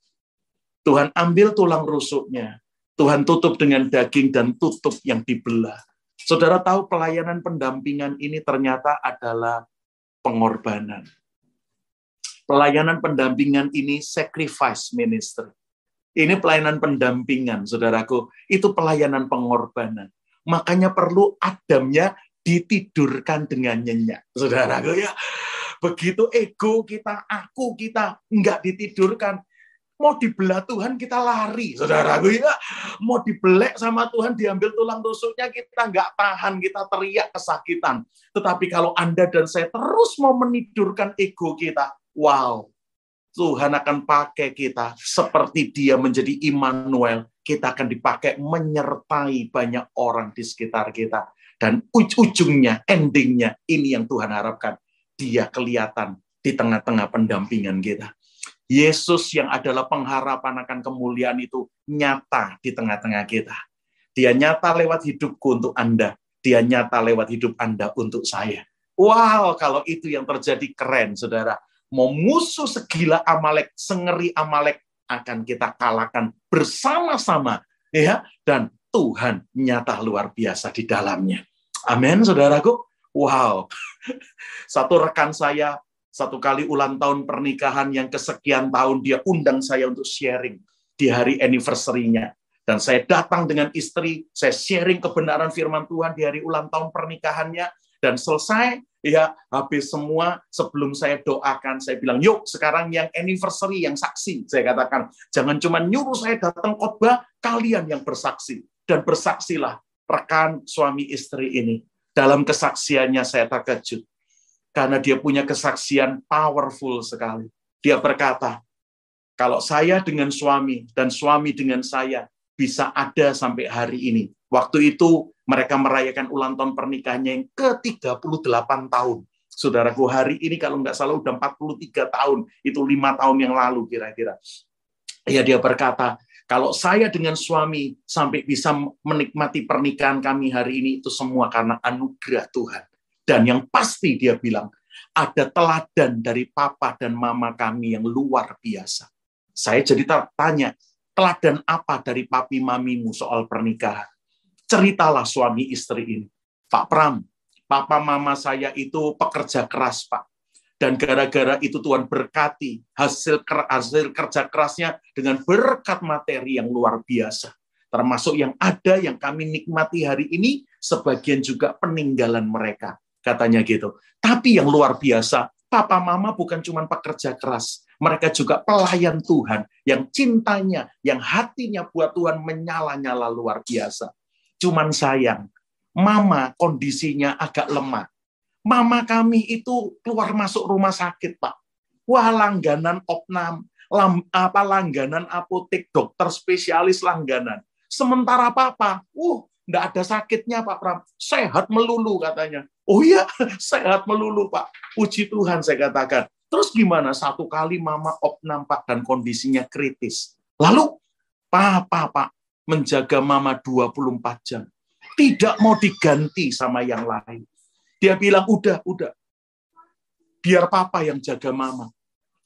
Tuhan ambil tulang rusuknya. Tuhan tutup dengan daging dan tutup yang dibelah. Saudara tahu pelayanan pendampingan ini ternyata adalah pengorbanan. Pelayanan pendampingan ini sacrifice ministry. Ini pelayanan pendampingan, saudaraku. Itu pelayanan pengorbanan. Makanya perlu Adamnya ditidurkan dengan nyenyak. Saudaraku ya. Begitu ego kita, aku kita nggak ditidurkan, Mau dibelah Tuhan kita lari, saudaraku ya. Mau dibelek sama Tuhan diambil tulang rusuknya kita nggak tahan, kita teriak kesakitan. Tetapi kalau Anda dan saya terus mau menidurkan ego kita, wow, Tuhan akan pakai kita seperti dia menjadi Immanuel. Kita akan dipakai menyertai banyak orang di sekitar kita. Dan ujungnya, endingnya, ini yang Tuhan harapkan. Dia kelihatan di tengah-tengah pendampingan kita. Yesus yang adalah pengharapan akan kemuliaan itu nyata di tengah-tengah kita. Dia nyata lewat hidupku untuk Anda. Dia nyata lewat hidup Anda untuk saya. Wow, kalau itu yang terjadi keren, saudara. Mau musuh segila Amalek, sengeri Amalek akan kita kalahkan bersama-sama ya dan Tuhan nyata luar biasa di dalamnya. Amin, saudaraku. Wow, satu rekan saya satu kali ulang tahun pernikahan yang kesekian tahun dia undang saya untuk sharing di hari anniversary-nya. Dan saya datang dengan istri, saya sharing kebenaran firman Tuhan di hari ulang tahun pernikahannya, dan selesai, ya habis semua sebelum saya doakan saya bilang yuk sekarang yang anniversary yang saksi saya katakan. Jangan cuma nyuruh saya datang khotbah kalian yang bersaksi. Dan bersaksilah rekan suami istri ini. Dalam kesaksiannya saya terkejut. Karena dia punya kesaksian powerful sekali. Dia berkata kalau saya dengan suami dan suami dengan saya bisa ada sampai hari ini. Waktu itu mereka merayakan ulang tahun pernikahannya yang ke-38 tahun. Saudaraku, hari ini kalau nggak salah udah 43 tahun, itu lima tahun yang lalu kira-kira. Ya dia berkata, kalau saya dengan suami sampai bisa menikmati pernikahan kami hari ini itu semua karena anugerah Tuhan. Dan yang pasti dia bilang, ada teladan dari papa dan mama kami yang luar biasa. Saya jadi tanya, teladan apa dari papi mamimu soal pernikahan? Ceritalah suami istri ini. Pak Pram, papa mama saya itu pekerja keras, Pak. Dan gara-gara itu Tuhan berkati hasil, hasil kerja kerasnya dengan berkat materi yang luar biasa. Termasuk yang ada yang kami nikmati hari ini, sebagian juga peninggalan mereka. Katanya gitu. Tapi yang luar biasa, papa mama bukan cuma pekerja keras, mereka juga pelayan Tuhan yang cintanya, yang hatinya buat Tuhan menyala-nyala luar biasa cuman sayang. Mama kondisinya agak lemah. Mama kami itu keluar masuk rumah sakit, Pak. Wah, langganan opnam, lam, apa langganan apotek, dokter spesialis langganan. Sementara papa, uh, enggak ada sakitnya Pak Pram. Sehat melulu katanya. Oh iya, sehat melulu Pak. Puji Tuhan saya katakan. Terus gimana? Satu kali mama opnam Pak dan kondisinya kritis. Lalu papa Pak menjaga mama 24 jam. Tidak mau diganti sama yang lain. Dia bilang, udah, udah. Biar papa yang jaga mama.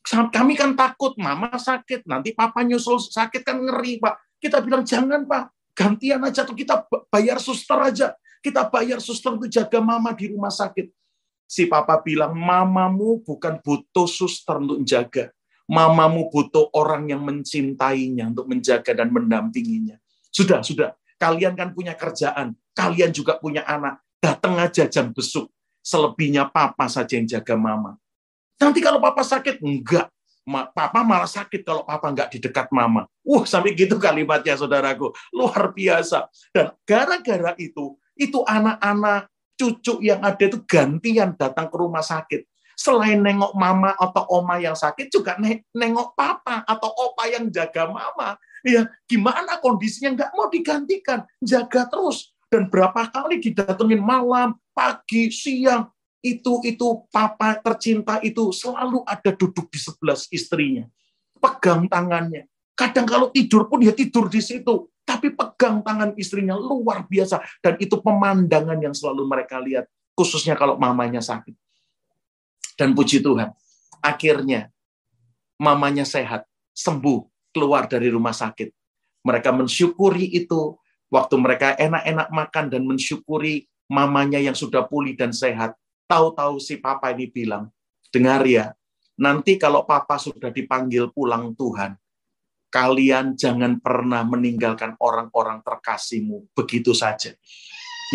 Kami kan takut, mama sakit. Nanti papa nyusul sakit kan ngeri, Pak. Kita bilang, jangan, Pak. Gantian aja tuh kita bayar suster aja. Kita bayar suster untuk jaga mama di rumah sakit. Si papa bilang, mamamu bukan butuh suster untuk jaga. Mamamu butuh orang yang mencintainya untuk menjaga dan mendampinginya. Sudah, sudah. Kalian kan punya kerjaan, kalian juga punya anak. Datang aja jam besuk. Selebihnya papa saja yang jaga mama. Nanti kalau papa sakit, enggak. Papa malah sakit kalau papa enggak di dekat mama. Wah, sampai gitu kalimatnya, saudaraku. Luar biasa. Dan gara-gara itu, itu anak-anak cucu yang ada itu gantian datang ke rumah sakit. Selain nengok mama atau oma yang sakit, juga nengok papa atau opa yang jaga mama. Ya, gimana kondisinya? Nggak mau digantikan, jaga terus. Dan berapa kali didatengin malam, pagi, siang, itu itu papa tercinta itu selalu ada duduk di sebelah istrinya, pegang tangannya. Kadang kalau tidur pun dia tidur di situ, tapi pegang tangan istrinya luar biasa. Dan itu pemandangan yang selalu mereka lihat, khususnya kalau mamanya sakit. Dan puji Tuhan, akhirnya mamanya sehat, sembuh, keluar dari rumah sakit. Mereka mensyukuri itu waktu mereka enak-enak makan dan mensyukuri mamanya yang sudah pulih dan sehat. Tahu-tahu si papa ini bilang, dengar ya, nanti kalau papa sudah dipanggil pulang Tuhan, kalian jangan pernah meninggalkan orang-orang terkasihmu begitu saja.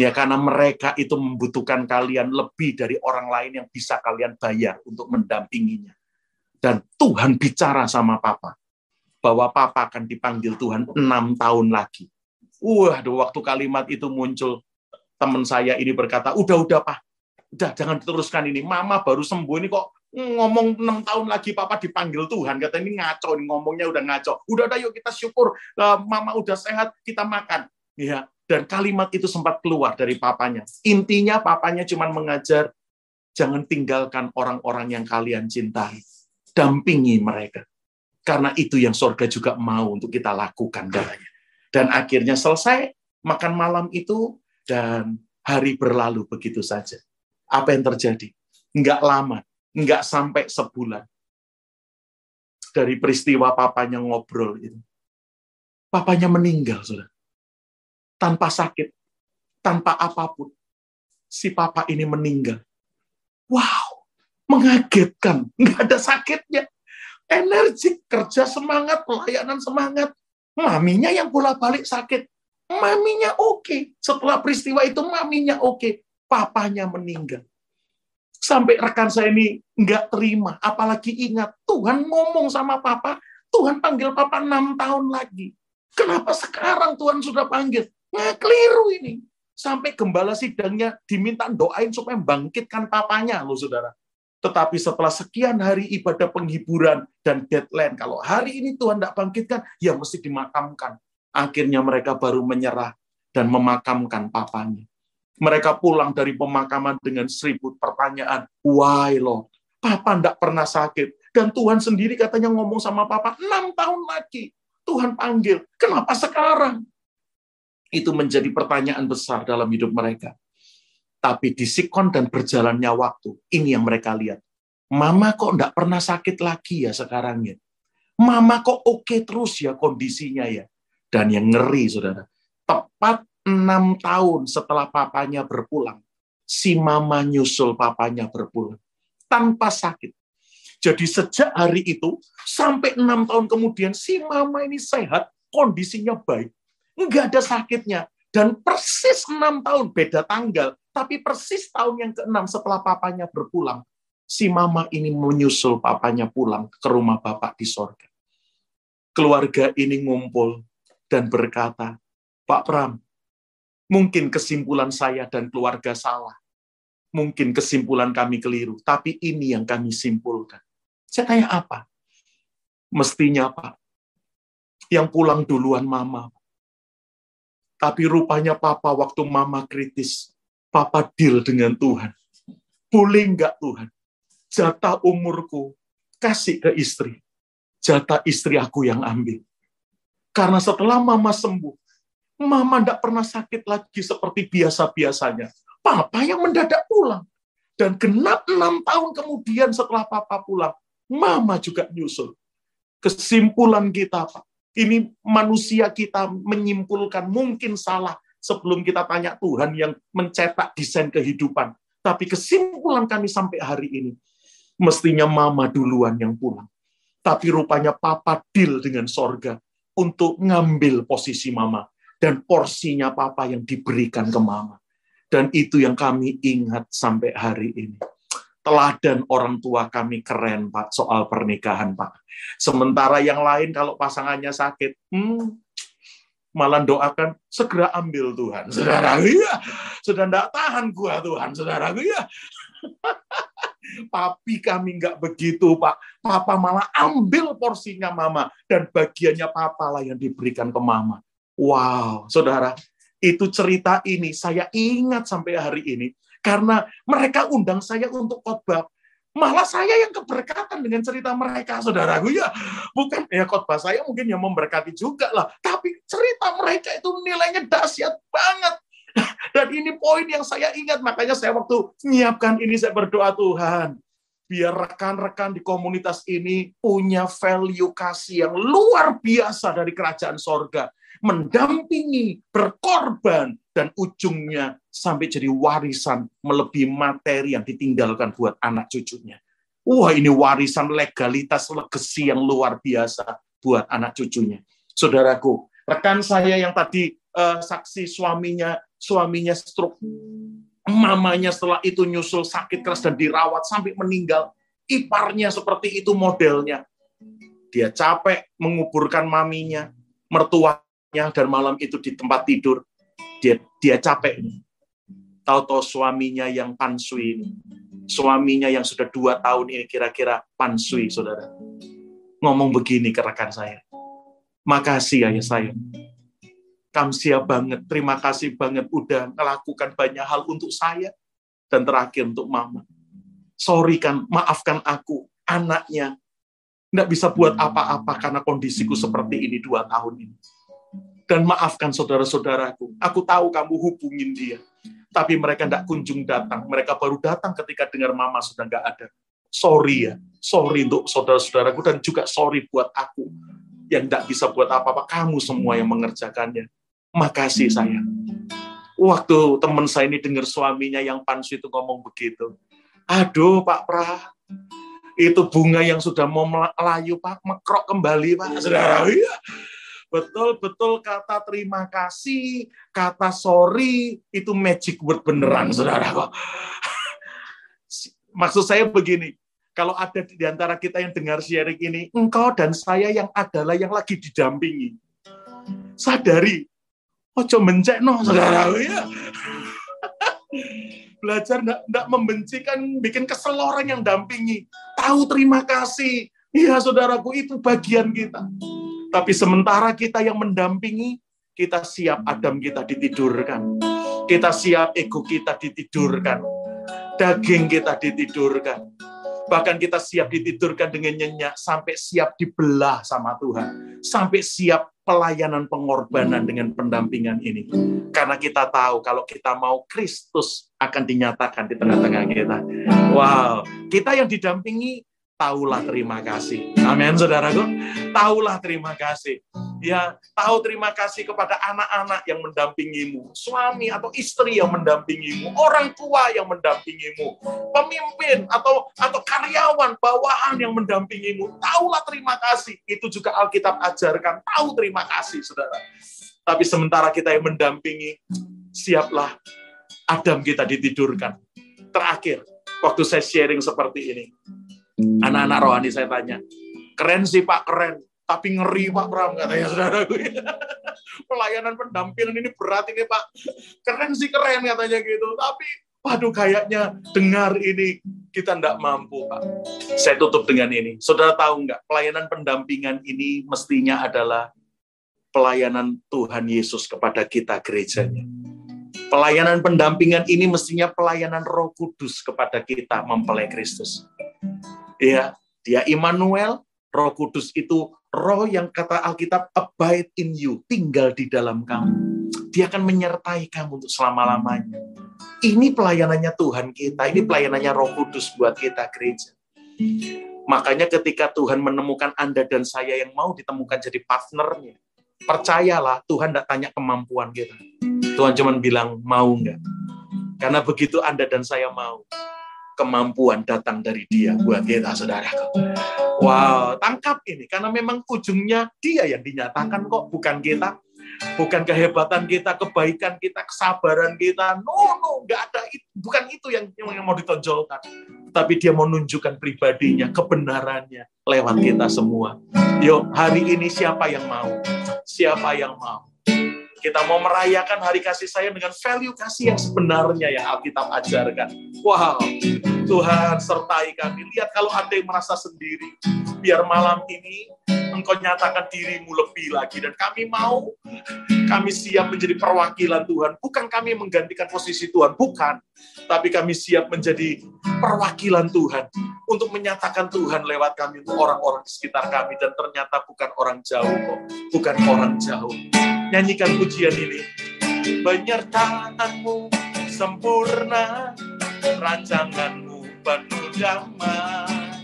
Ya karena mereka itu membutuhkan kalian lebih dari orang lain yang bisa kalian bayar untuk mendampinginya. Dan Tuhan bicara sama papa bahwa papa akan dipanggil Tuhan enam tahun lagi. Wah, waktu kalimat itu muncul, teman saya ini berkata, udah, udah, Pak. Udah, jangan diteruskan ini. Mama baru sembuh, ini kok ngomong enam tahun lagi papa dipanggil Tuhan. Kata ini ngaco, ini ngomongnya udah ngaco. Udah, udah, yuk kita syukur. Eh, mama udah sehat, kita makan. Ya, dan kalimat itu sempat keluar dari papanya. Intinya papanya cuma mengajar, jangan tinggalkan orang-orang yang kalian cintai. Dampingi mereka. Karena itu yang surga juga mau untuk kita lakukan katanya. Dan akhirnya selesai makan malam itu dan hari berlalu begitu saja. Apa yang terjadi? Enggak lama, enggak sampai sebulan. dari peristiwa papanya ngobrol itu. Papanya meninggal, saudara. Tanpa sakit, tanpa apa pun. Si papa ini meninggal. Wow, mengagetkan. Nggak ada sakitnya. Energi, kerja semangat, pelayanan semangat. Maminya yang bolak-balik sakit. Maminya oke. Okay. Setelah peristiwa itu maminya oke. Okay. Papanya meninggal. Sampai rekan saya ini nggak terima. Apalagi ingat, Tuhan ngomong sama papa, Tuhan panggil papa enam tahun lagi. Kenapa sekarang Tuhan sudah panggil? Nggak keliru ini. Sampai gembala sidangnya diminta doain supaya bangkitkan papanya, loh saudara. Tetapi setelah sekian hari ibadah penghiburan dan deadline, kalau hari ini Tuhan tidak bangkitkan, ya mesti dimakamkan. Akhirnya mereka baru menyerah dan memakamkan papanya. Mereka pulang dari pemakaman dengan seribu pertanyaan. Why, Lord? Papa tidak pernah sakit. Dan Tuhan sendiri katanya ngomong sama Papa, enam tahun lagi. Tuhan panggil. Kenapa sekarang? Itu menjadi pertanyaan besar dalam hidup mereka. Tapi di sikon dan berjalannya waktu, ini yang mereka lihat. Mama kok enggak pernah sakit lagi ya sekarang ya. Mama kok oke terus ya kondisinya ya. Dan yang ngeri, saudara. Tepat enam tahun setelah papanya berpulang, si mama nyusul papanya berpulang tanpa sakit. Jadi sejak hari itu sampai enam tahun kemudian si mama ini sehat, kondisinya baik, nggak ada sakitnya. Dan persis enam tahun beda tanggal, tapi persis tahun yang keenam setelah papanya berpulang, si mama ini menyusul papanya pulang ke rumah bapak di sorga. Keluarga ini ngumpul dan berkata, Pak Pram, Mungkin kesimpulan saya dan keluarga salah. Mungkin kesimpulan kami keliru. Tapi ini yang kami simpulkan. Saya tanya apa? Mestinya Pak, yang pulang duluan mama. Tapi rupanya papa waktu mama kritis, papa deal dengan Tuhan. Boleh enggak Tuhan? Jatah umurku kasih ke istri. Jatah istri aku yang ambil. Karena setelah mama sembuh, Mama tidak pernah sakit lagi seperti biasa-biasanya. Papa yang mendadak pulang. Dan genap enam tahun kemudian setelah papa pulang, mama juga nyusul. Kesimpulan kita, Pak. Ini manusia kita menyimpulkan mungkin salah sebelum kita tanya Tuhan yang mencetak desain kehidupan. Tapi kesimpulan kami sampai hari ini, mestinya mama duluan yang pulang. Tapi rupanya papa deal dengan sorga untuk ngambil posisi mama dan porsinya papa yang diberikan ke mama. Dan itu yang kami ingat sampai hari ini. Teladan orang tua kami keren, Pak, soal pernikahan, Pak. Sementara yang lain kalau pasangannya sakit, hmm, malah doakan segera ambil Tuhan. Saudara, iya. Sudah tidak tahan gua Tuhan, saudara, iya. Papi kami nggak begitu, Pak. Papa malah ambil porsinya mama. Dan bagiannya papa lah yang diberikan ke mama. Wow, saudara, itu cerita ini saya ingat sampai hari ini karena mereka undang saya untuk khotbah. Malah saya yang keberkatan dengan cerita mereka, saudaraku ya. Bukan ya khotbah saya mungkin yang memberkati juga lah, tapi cerita mereka itu nilainya dahsyat banget. Dan ini poin yang saya ingat, makanya saya waktu menyiapkan ini saya berdoa Tuhan, biar rekan-rekan di komunitas ini punya value kasih yang luar biasa dari kerajaan sorga mendampingi, berkorban, dan ujungnya sampai jadi warisan melebihi materi yang ditinggalkan buat anak cucunya. Wah ini warisan legalitas legasi yang luar biasa buat anak cucunya. Saudaraku, rekan saya yang tadi uh, saksi suaminya suaminya stroke, mamanya setelah itu nyusul sakit keras dan dirawat sampai meninggal. Iparnya seperti itu modelnya. Dia capek menguburkan maminya, mertua dan malam itu di tempat tidur dia dia capek. Tahu-tahu suaminya yang pansui ini. Suaminya yang sudah dua tahun ini kira-kira pansui saudara. Ngomong begini ke rekan saya. Makasih ya saya. Kamsia banget terima kasih banget udah melakukan banyak hal untuk saya dan terakhir untuk mama. Sorry kan maafkan aku anaknya. Nggak bisa buat apa-apa karena kondisiku seperti ini dua tahun ini dan maafkan saudara-saudaraku. Aku tahu kamu hubungin dia. Tapi mereka tidak kunjung datang. Mereka baru datang ketika dengar mama sudah nggak ada. sorry ya. Sorry untuk saudara-saudaraku dan juga sorry buat aku yang tidak bisa buat apa-apa. Kamu semua yang mengerjakannya. Makasih sayang. Waktu teman saya ini dengar suaminya yang pansu itu ngomong begitu. Aduh Pak Pra, itu bunga yang sudah mau melayu Pak, mekrok kembali Pak. Saudara, iya. Betul-betul kata terima kasih, kata sorry, itu magic word beneran, saudara. Maksud saya begini, kalau ada di antara kita yang dengar sharing ini, engkau dan saya yang adalah yang lagi didampingi. Sadari, ojo mencek no, saudara. Ya. Belajar enggak membenci kan bikin kesel orang yang dampingi. Tahu terima kasih. Iya saudaraku, itu bagian kita. Tapi sementara kita yang mendampingi, kita siap Adam kita ditidurkan. Kita siap ego kita ditidurkan. Daging kita ditidurkan Bahkan kita siap ditidurkan dengan nyenyak sampai siap dibelah sama Tuhan. Sampai siap pelayanan pengorbanan dengan pendampingan ini. Karena kita tahu kalau kita mau Kristus akan dinyatakan di tengah-tengah kita. Wow, kita yang didampingi tahulah terima kasih. Amin, saudaraku. Tahulah terima kasih. Ya, tahu terima kasih kepada anak-anak yang mendampingimu, suami atau istri yang mendampingimu, orang tua yang mendampingimu, pemimpin atau atau karyawan bawahan yang mendampingimu. Tahulah terima kasih. Itu juga Alkitab ajarkan. Tahu terima kasih, saudara. Tapi sementara kita yang mendampingi, siaplah Adam kita ditidurkan. Terakhir, waktu saya sharing seperti ini, Anak-anak rohani saya tanya, keren sih Pak, keren. Tapi ngeri Pak Pram, katanya saudaraku. Pelayanan pendampingan ini berat ini Pak. Keren sih keren katanya gitu. Tapi waduh kayaknya dengar ini kita tidak mampu Pak. Saya tutup dengan ini. Saudara tahu nggak, pelayanan pendampingan ini mestinya adalah pelayanan Tuhan Yesus kepada kita gerejanya. Pelayanan pendampingan ini mestinya pelayanan Roh Kudus kepada kita mempelai Kristus. Ya, dia Immanuel, Roh Kudus itu roh yang kata Alkitab abide in you, tinggal di dalam kamu. Dia akan menyertai kamu untuk selama-lamanya. Ini pelayanannya Tuhan kita, ini pelayanannya Roh Kudus buat kita gereja. Makanya ketika Tuhan menemukan Anda dan saya yang mau ditemukan jadi partnernya, percayalah Tuhan tidak tanya kemampuan kita. Tuhan cuma bilang mau nggak. Karena begitu Anda dan saya mau, kemampuan datang dari dia buat kita, saudaraku. Wow, tangkap ini. Karena memang ujungnya dia yang dinyatakan kok, bukan kita. Bukan kehebatan kita, kebaikan kita, kesabaran kita. No, no, nggak ada. Bukan itu yang, yang mau ditonjolkan. Tapi dia mau nunjukkan pribadinya, kebenarannya lewat kita semua. Yuk, hari ini siapa yang mau? Siapa yang mau? Kita mau merayakan hari kasih sayang dengan value kasih yang sebenarnya yang Alkitab ajarkan. Wow, Tuhan sertai kami. Lihat kalau ada yang merasa sendiri, biar malam ini engkau nyatakan dirimu lebih lagi. Dan kami mau, kami siap menjadi perwakilan Tuhan. Bukan kami menggantikan posisi Tuhan, bukan. Tapi kami siap menjadi perwakilan Tuhan. Untuk menyatakan Tuhan lewat kami untuk orang-orang di sekitar kami. Dan ternyata bukan orang jauh kok. Bukan orang jauh nyanyikan pujian ini. Penyertaanmu sempurna, rancanganmu penuh damai,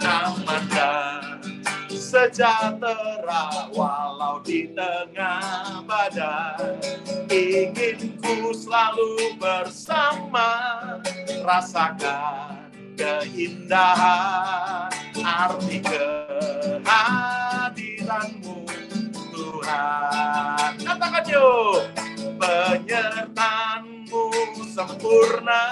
aman dan sejahtera walau di tengah badai. Ingin ku selalu bersama, rasakan keindahan arti kehadiranmu Tuhan. Katakan yuk. Penyertaanmu sempurna,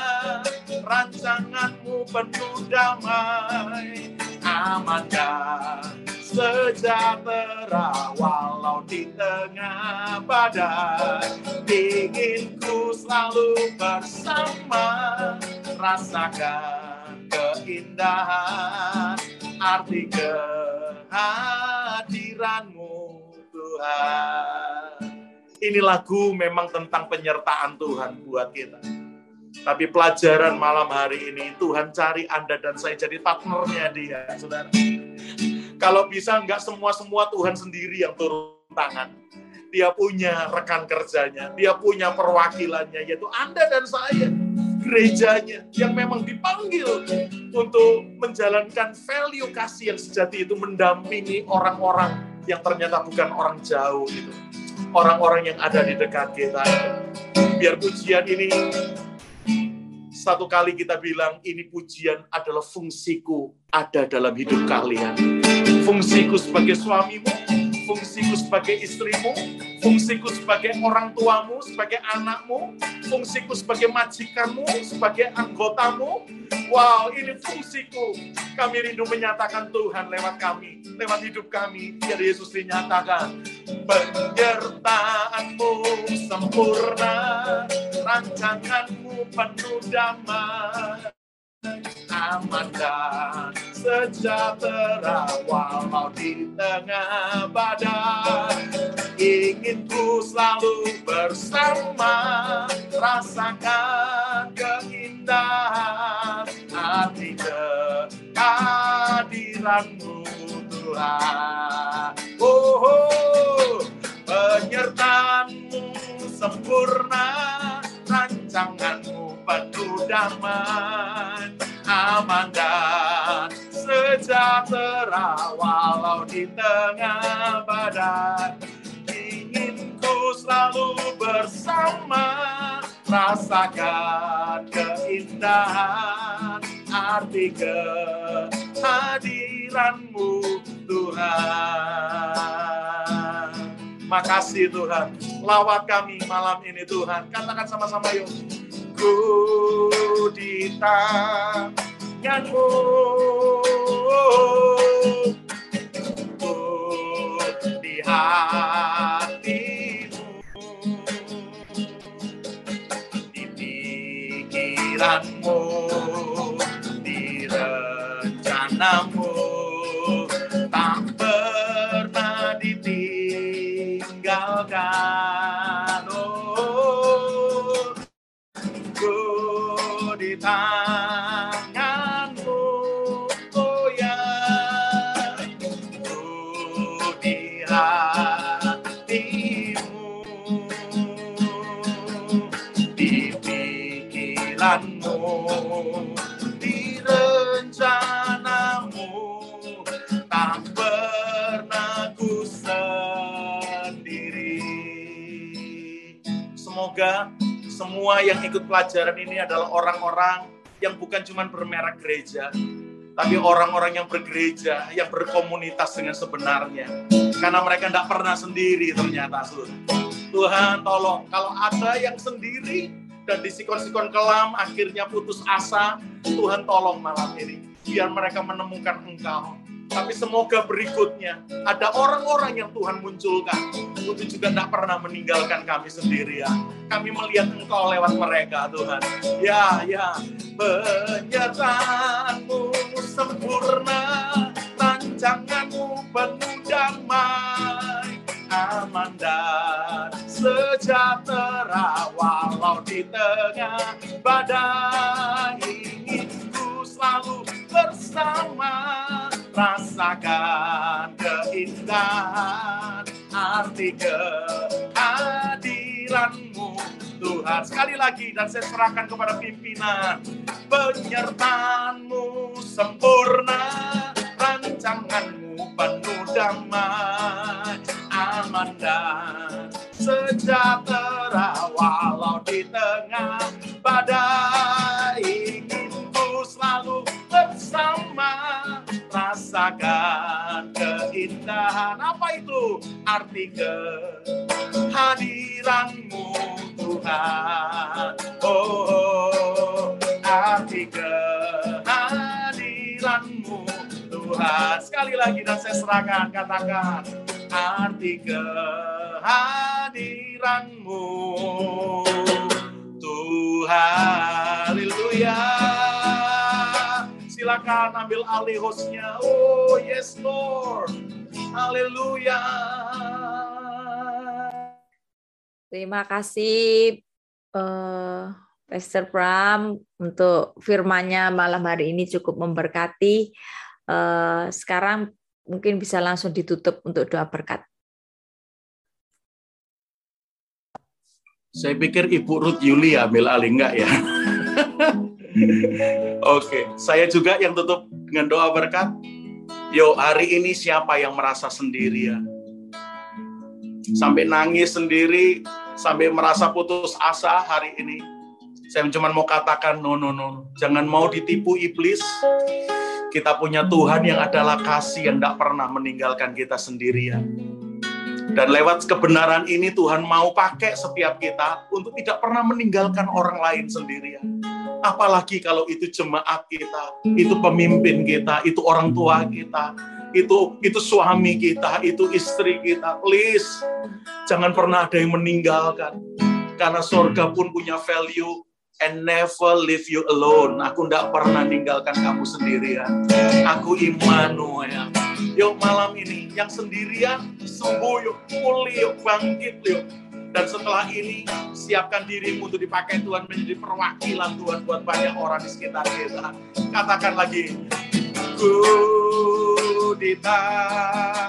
rancanganmu penuh damai, aman dan sejahtera walau di tengah badai. Inginku selalu bersama, rasakan keindahan arti kehadiranmu Tuhan. Ini lagu memang tentang penyertaan Tuhan buat kita. Tapi pelajaran malam hari ini, Tuhan cari Anda dan saya jadi partnernya dia, saudara. Kalau bisa, nggak semua-semua Tuhan sendiri yang turun tangan. dia punya rekan kerjanya, dia punya perwakilannya, yaitu Anda dan saya, gerejanya yang memang dipanggil untuk menjalankan value kasih yang sejati itu mendampingi orang-orang yang ternyata bukan orang jauh itu. Orang-orang yang ada di dekat kita. Biar pujian ini satu kali kita bilang ini pujian adalah fungsiku ada dalam hidup kalian. Fungsiku sebagai suamimu, fungsiku sebagai istrimu, fungsiku sebagai orang tuamu, sebagai anakmu, fungsiku sebagai majikanmu, sebagai anggotamu. Wow, ini fungsiku. Kami rindu menyatakan Tuhan lewat kami, lewat hidup kami. Biar Yesus dinyatakan. Penyertaanmu sempurna, rancanganmu penuh damai sejahtera walau di tengah badai. Ingin ku selalu bersama rasakan keindahan hati kehadiranmu Tuhan. Oh, oh penyertaanmu sempurna rancanganmu penuh damai. Aman dan sejahtera walau di tengah badai ingin ku selalu bersama. Rasakan keindahan arti kehadiranmu Tuhan makasih Tuhan. Lawat kami malam ini Tuhan. Katakan sama-sama yuk. Ku di ku di hatimu. Di pikiranmu di ikut pelajaran ini adalah orang-orang yang bukan cuma bermerek gereja, tapi orang-orang yang bergereja, yang berkomunitas dengan sebenarnya. Karena mereka tidak pernah sendiri ternyata, Saudara. Tuhan tolong, kalau ada yang sendiri dan disikon-sikon kelam, akhirnya putus asa, Tuhan tolong malam ini. Biar mereka menemukan Engkau. Tapi semoga berikutnya ada orang-orang yang Tuhan munculkan untuk juga tidak pernah meninggalkan kami sendirian. Kami melihat Engkau lewat mereka, Tuhan. Ya, ya, penyertaanmu sempurna, rancanganmu penuh damai, aman dan sejahtera walau di tengah badai ingin ku selalu bersama rasakan keindahan arti kehadiranmu. Tuhan sekali lagi dan saya serahkan kepada pimpinan penyertaanmu. Sempurna rancanganmu penuh damai aman dan sejahtera. Walau di tengah badai rasakan keindahan. Apa itu? Arti kehadiranmu Tuhan. Oh, oh arti kehadiranmu Tuhan. Sekali lagi dan saya serahkan katakan arti kehadiranmu. Tuhan haleluya silakan ambil alih hostnya. Oh yes Lord. Haleluya. Terima kasih uh, Pastor Pram untuk firmannya malam hari ini cukup memberkati. Uh, sekarang mungkin bisa langsung ditutup untuk doa berkat. Saya pikir Ibu Ruth Yuli ambil alih enggak ya? Oke, saya juga yang tutup dengan doa berkat. Yo, hari ini siapa yang merasa sendirian? Sampai nangis sendiri, sampai merasa putus asa hari ini. Saya cuma mau katakan, no, no, no. Jangan mau ditipu iblis. Kita punya Tuhan yang adalah kasih yang tidak pernah meninggalkan kita sendirian. Dan lewat kebenaran ini Tuhan mau pakai setiap kita untuk tidak pernah meninggalkan orang lain sendirian. Apalagi kalau itu jemaat kita, itu pemimpin kita, itu orang tua kita, itu itu suami kita, itu istri kita. Please, jangan pernah ada yang meninggalkan. Karena surga pun punya value and never leave you alone. Aku tidak pernah meninggalkan kamu sendirian. Aku Immanuel. Yuk malam ini, yang sendirian, sembuh yuk, pulih yuk, bangkit yuk. Dan setelah ini, siapkan dirimu untuk dipakai Tuhan menjadi perwakilan Tuhan buat banyak orang di sekitar kita. Katakan lagi, ku di tanganmu.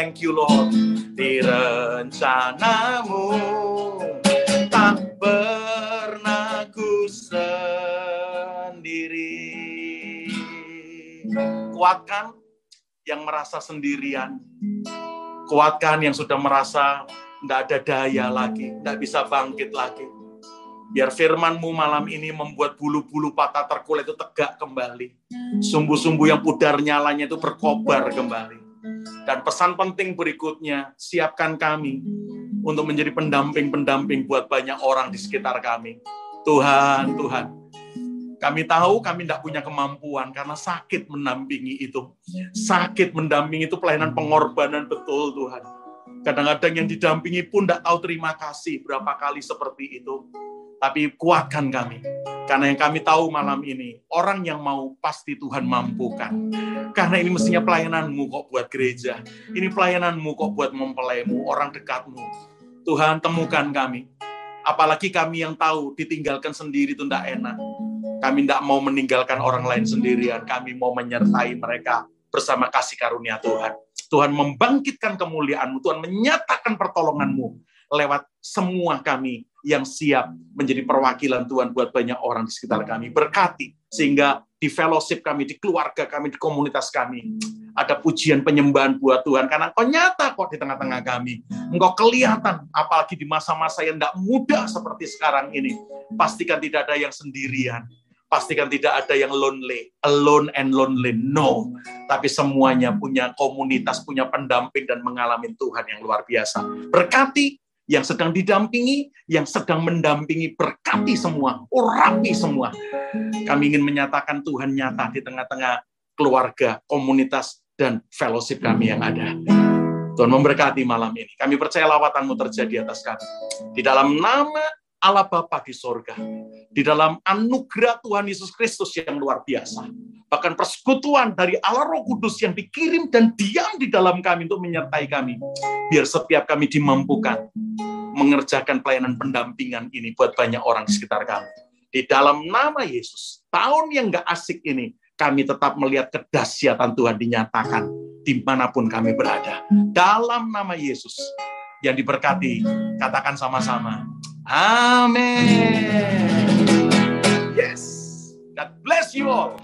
Thank you Lord. Di rencanamu tak pernah ku sendiri. Kuatkan yang merasa sendirian. Kuatkan yang sudah merasa tidak ada daya lagi, tidak bisa bangkit lagi. Biar firmanmu malam ini membuat bulu-bulu patah terkulit itu tegak kembali. Sumbu-sumbu yang pudar nyalanya itu berkobar kembali. Dan pesan penting berikutnya, siapkan kami untuk menjadi pendamping-pendamping buat banyak orang di sekitar kami. Tuhan, Tuhan, kami tahu kami tidak punya kemampuan karena sakit mendampingi itu. Sakit mendampingi itu pelayanan pengorbanan betul Tuhan. Kadang-kadang yang didampingi pun tidak tahu terima kasih berapa kali seperti itu. Tapi kuatkan kami. Karena yang kami tahu malam ini, orang yang mau pasti Tuhan mampukan. Karena ini mestinya pelayananmu kok buat gereja. Ini pelayananmu kok buat mempelaimu, orang dekatmu. Tuhan temukan kami. Apalagi kami yang tahu ditinggalkan sendiri itu tidak enak. Kami tidak mau meninggalkan orang lain sendirian. Kami mau menyertai mereka bersama kasih karunia Tuhan. Tuhan membangkitkan kemuliaanmu. Tuhan menyatakan pertolonganmu lewat semua kami yang siap menjadi perwakilan Tuhan buat banyak orang di sekitar kami. Berkati sehingga di fellowship kami, di keluarga kami, di komunitas kami ada pujian penyembahan buat Tuhan karena Engkau nyata kok di tengah-tengah kami. Engkau kelihatan apalagi di masa-masa yang tidak mudah seperti sekarang ini. Pastikan tidak ada yang sendirian. Pastikan tidak ada yang lonely, alone and lonely. No, tapi semuanya punya komunitas, punya pendamping dan mengalami Tuhan yang luar biasa. Berkati yang sedang didampingi, yang sedang mendampingi, berkati semua, urapi semua. Kami ingin menyatakan Tuhan nyata di tengah-tengah keluarga, komunitas, dan fellowship kami yang ada. Tuhan memberkati malam ini. Kami percaya lawatanmu terjadi atas kami. Di dalam nama Allah Bapa di sorga. Di dalam anugerah Tuhan Yesus Kristus yang luar biasa. Bahkan persekutuan dari Allah Roh Kudus yang dikirim dan diam di dalam kami untuk menyertai kami. Biar setiap kami dimampukan mengerjakan pelayanan pendampingan ini buat banyak orang di sekitar kami. Di dalam nama Yesus, tahun yang gak asik ini, kami tetap melihat kedahsyatan Tuhan dinyatakan di mana pun kami berada. Dalam nama Yesus, yang diberkati, katakan sama-sama. Amin. Bless you all.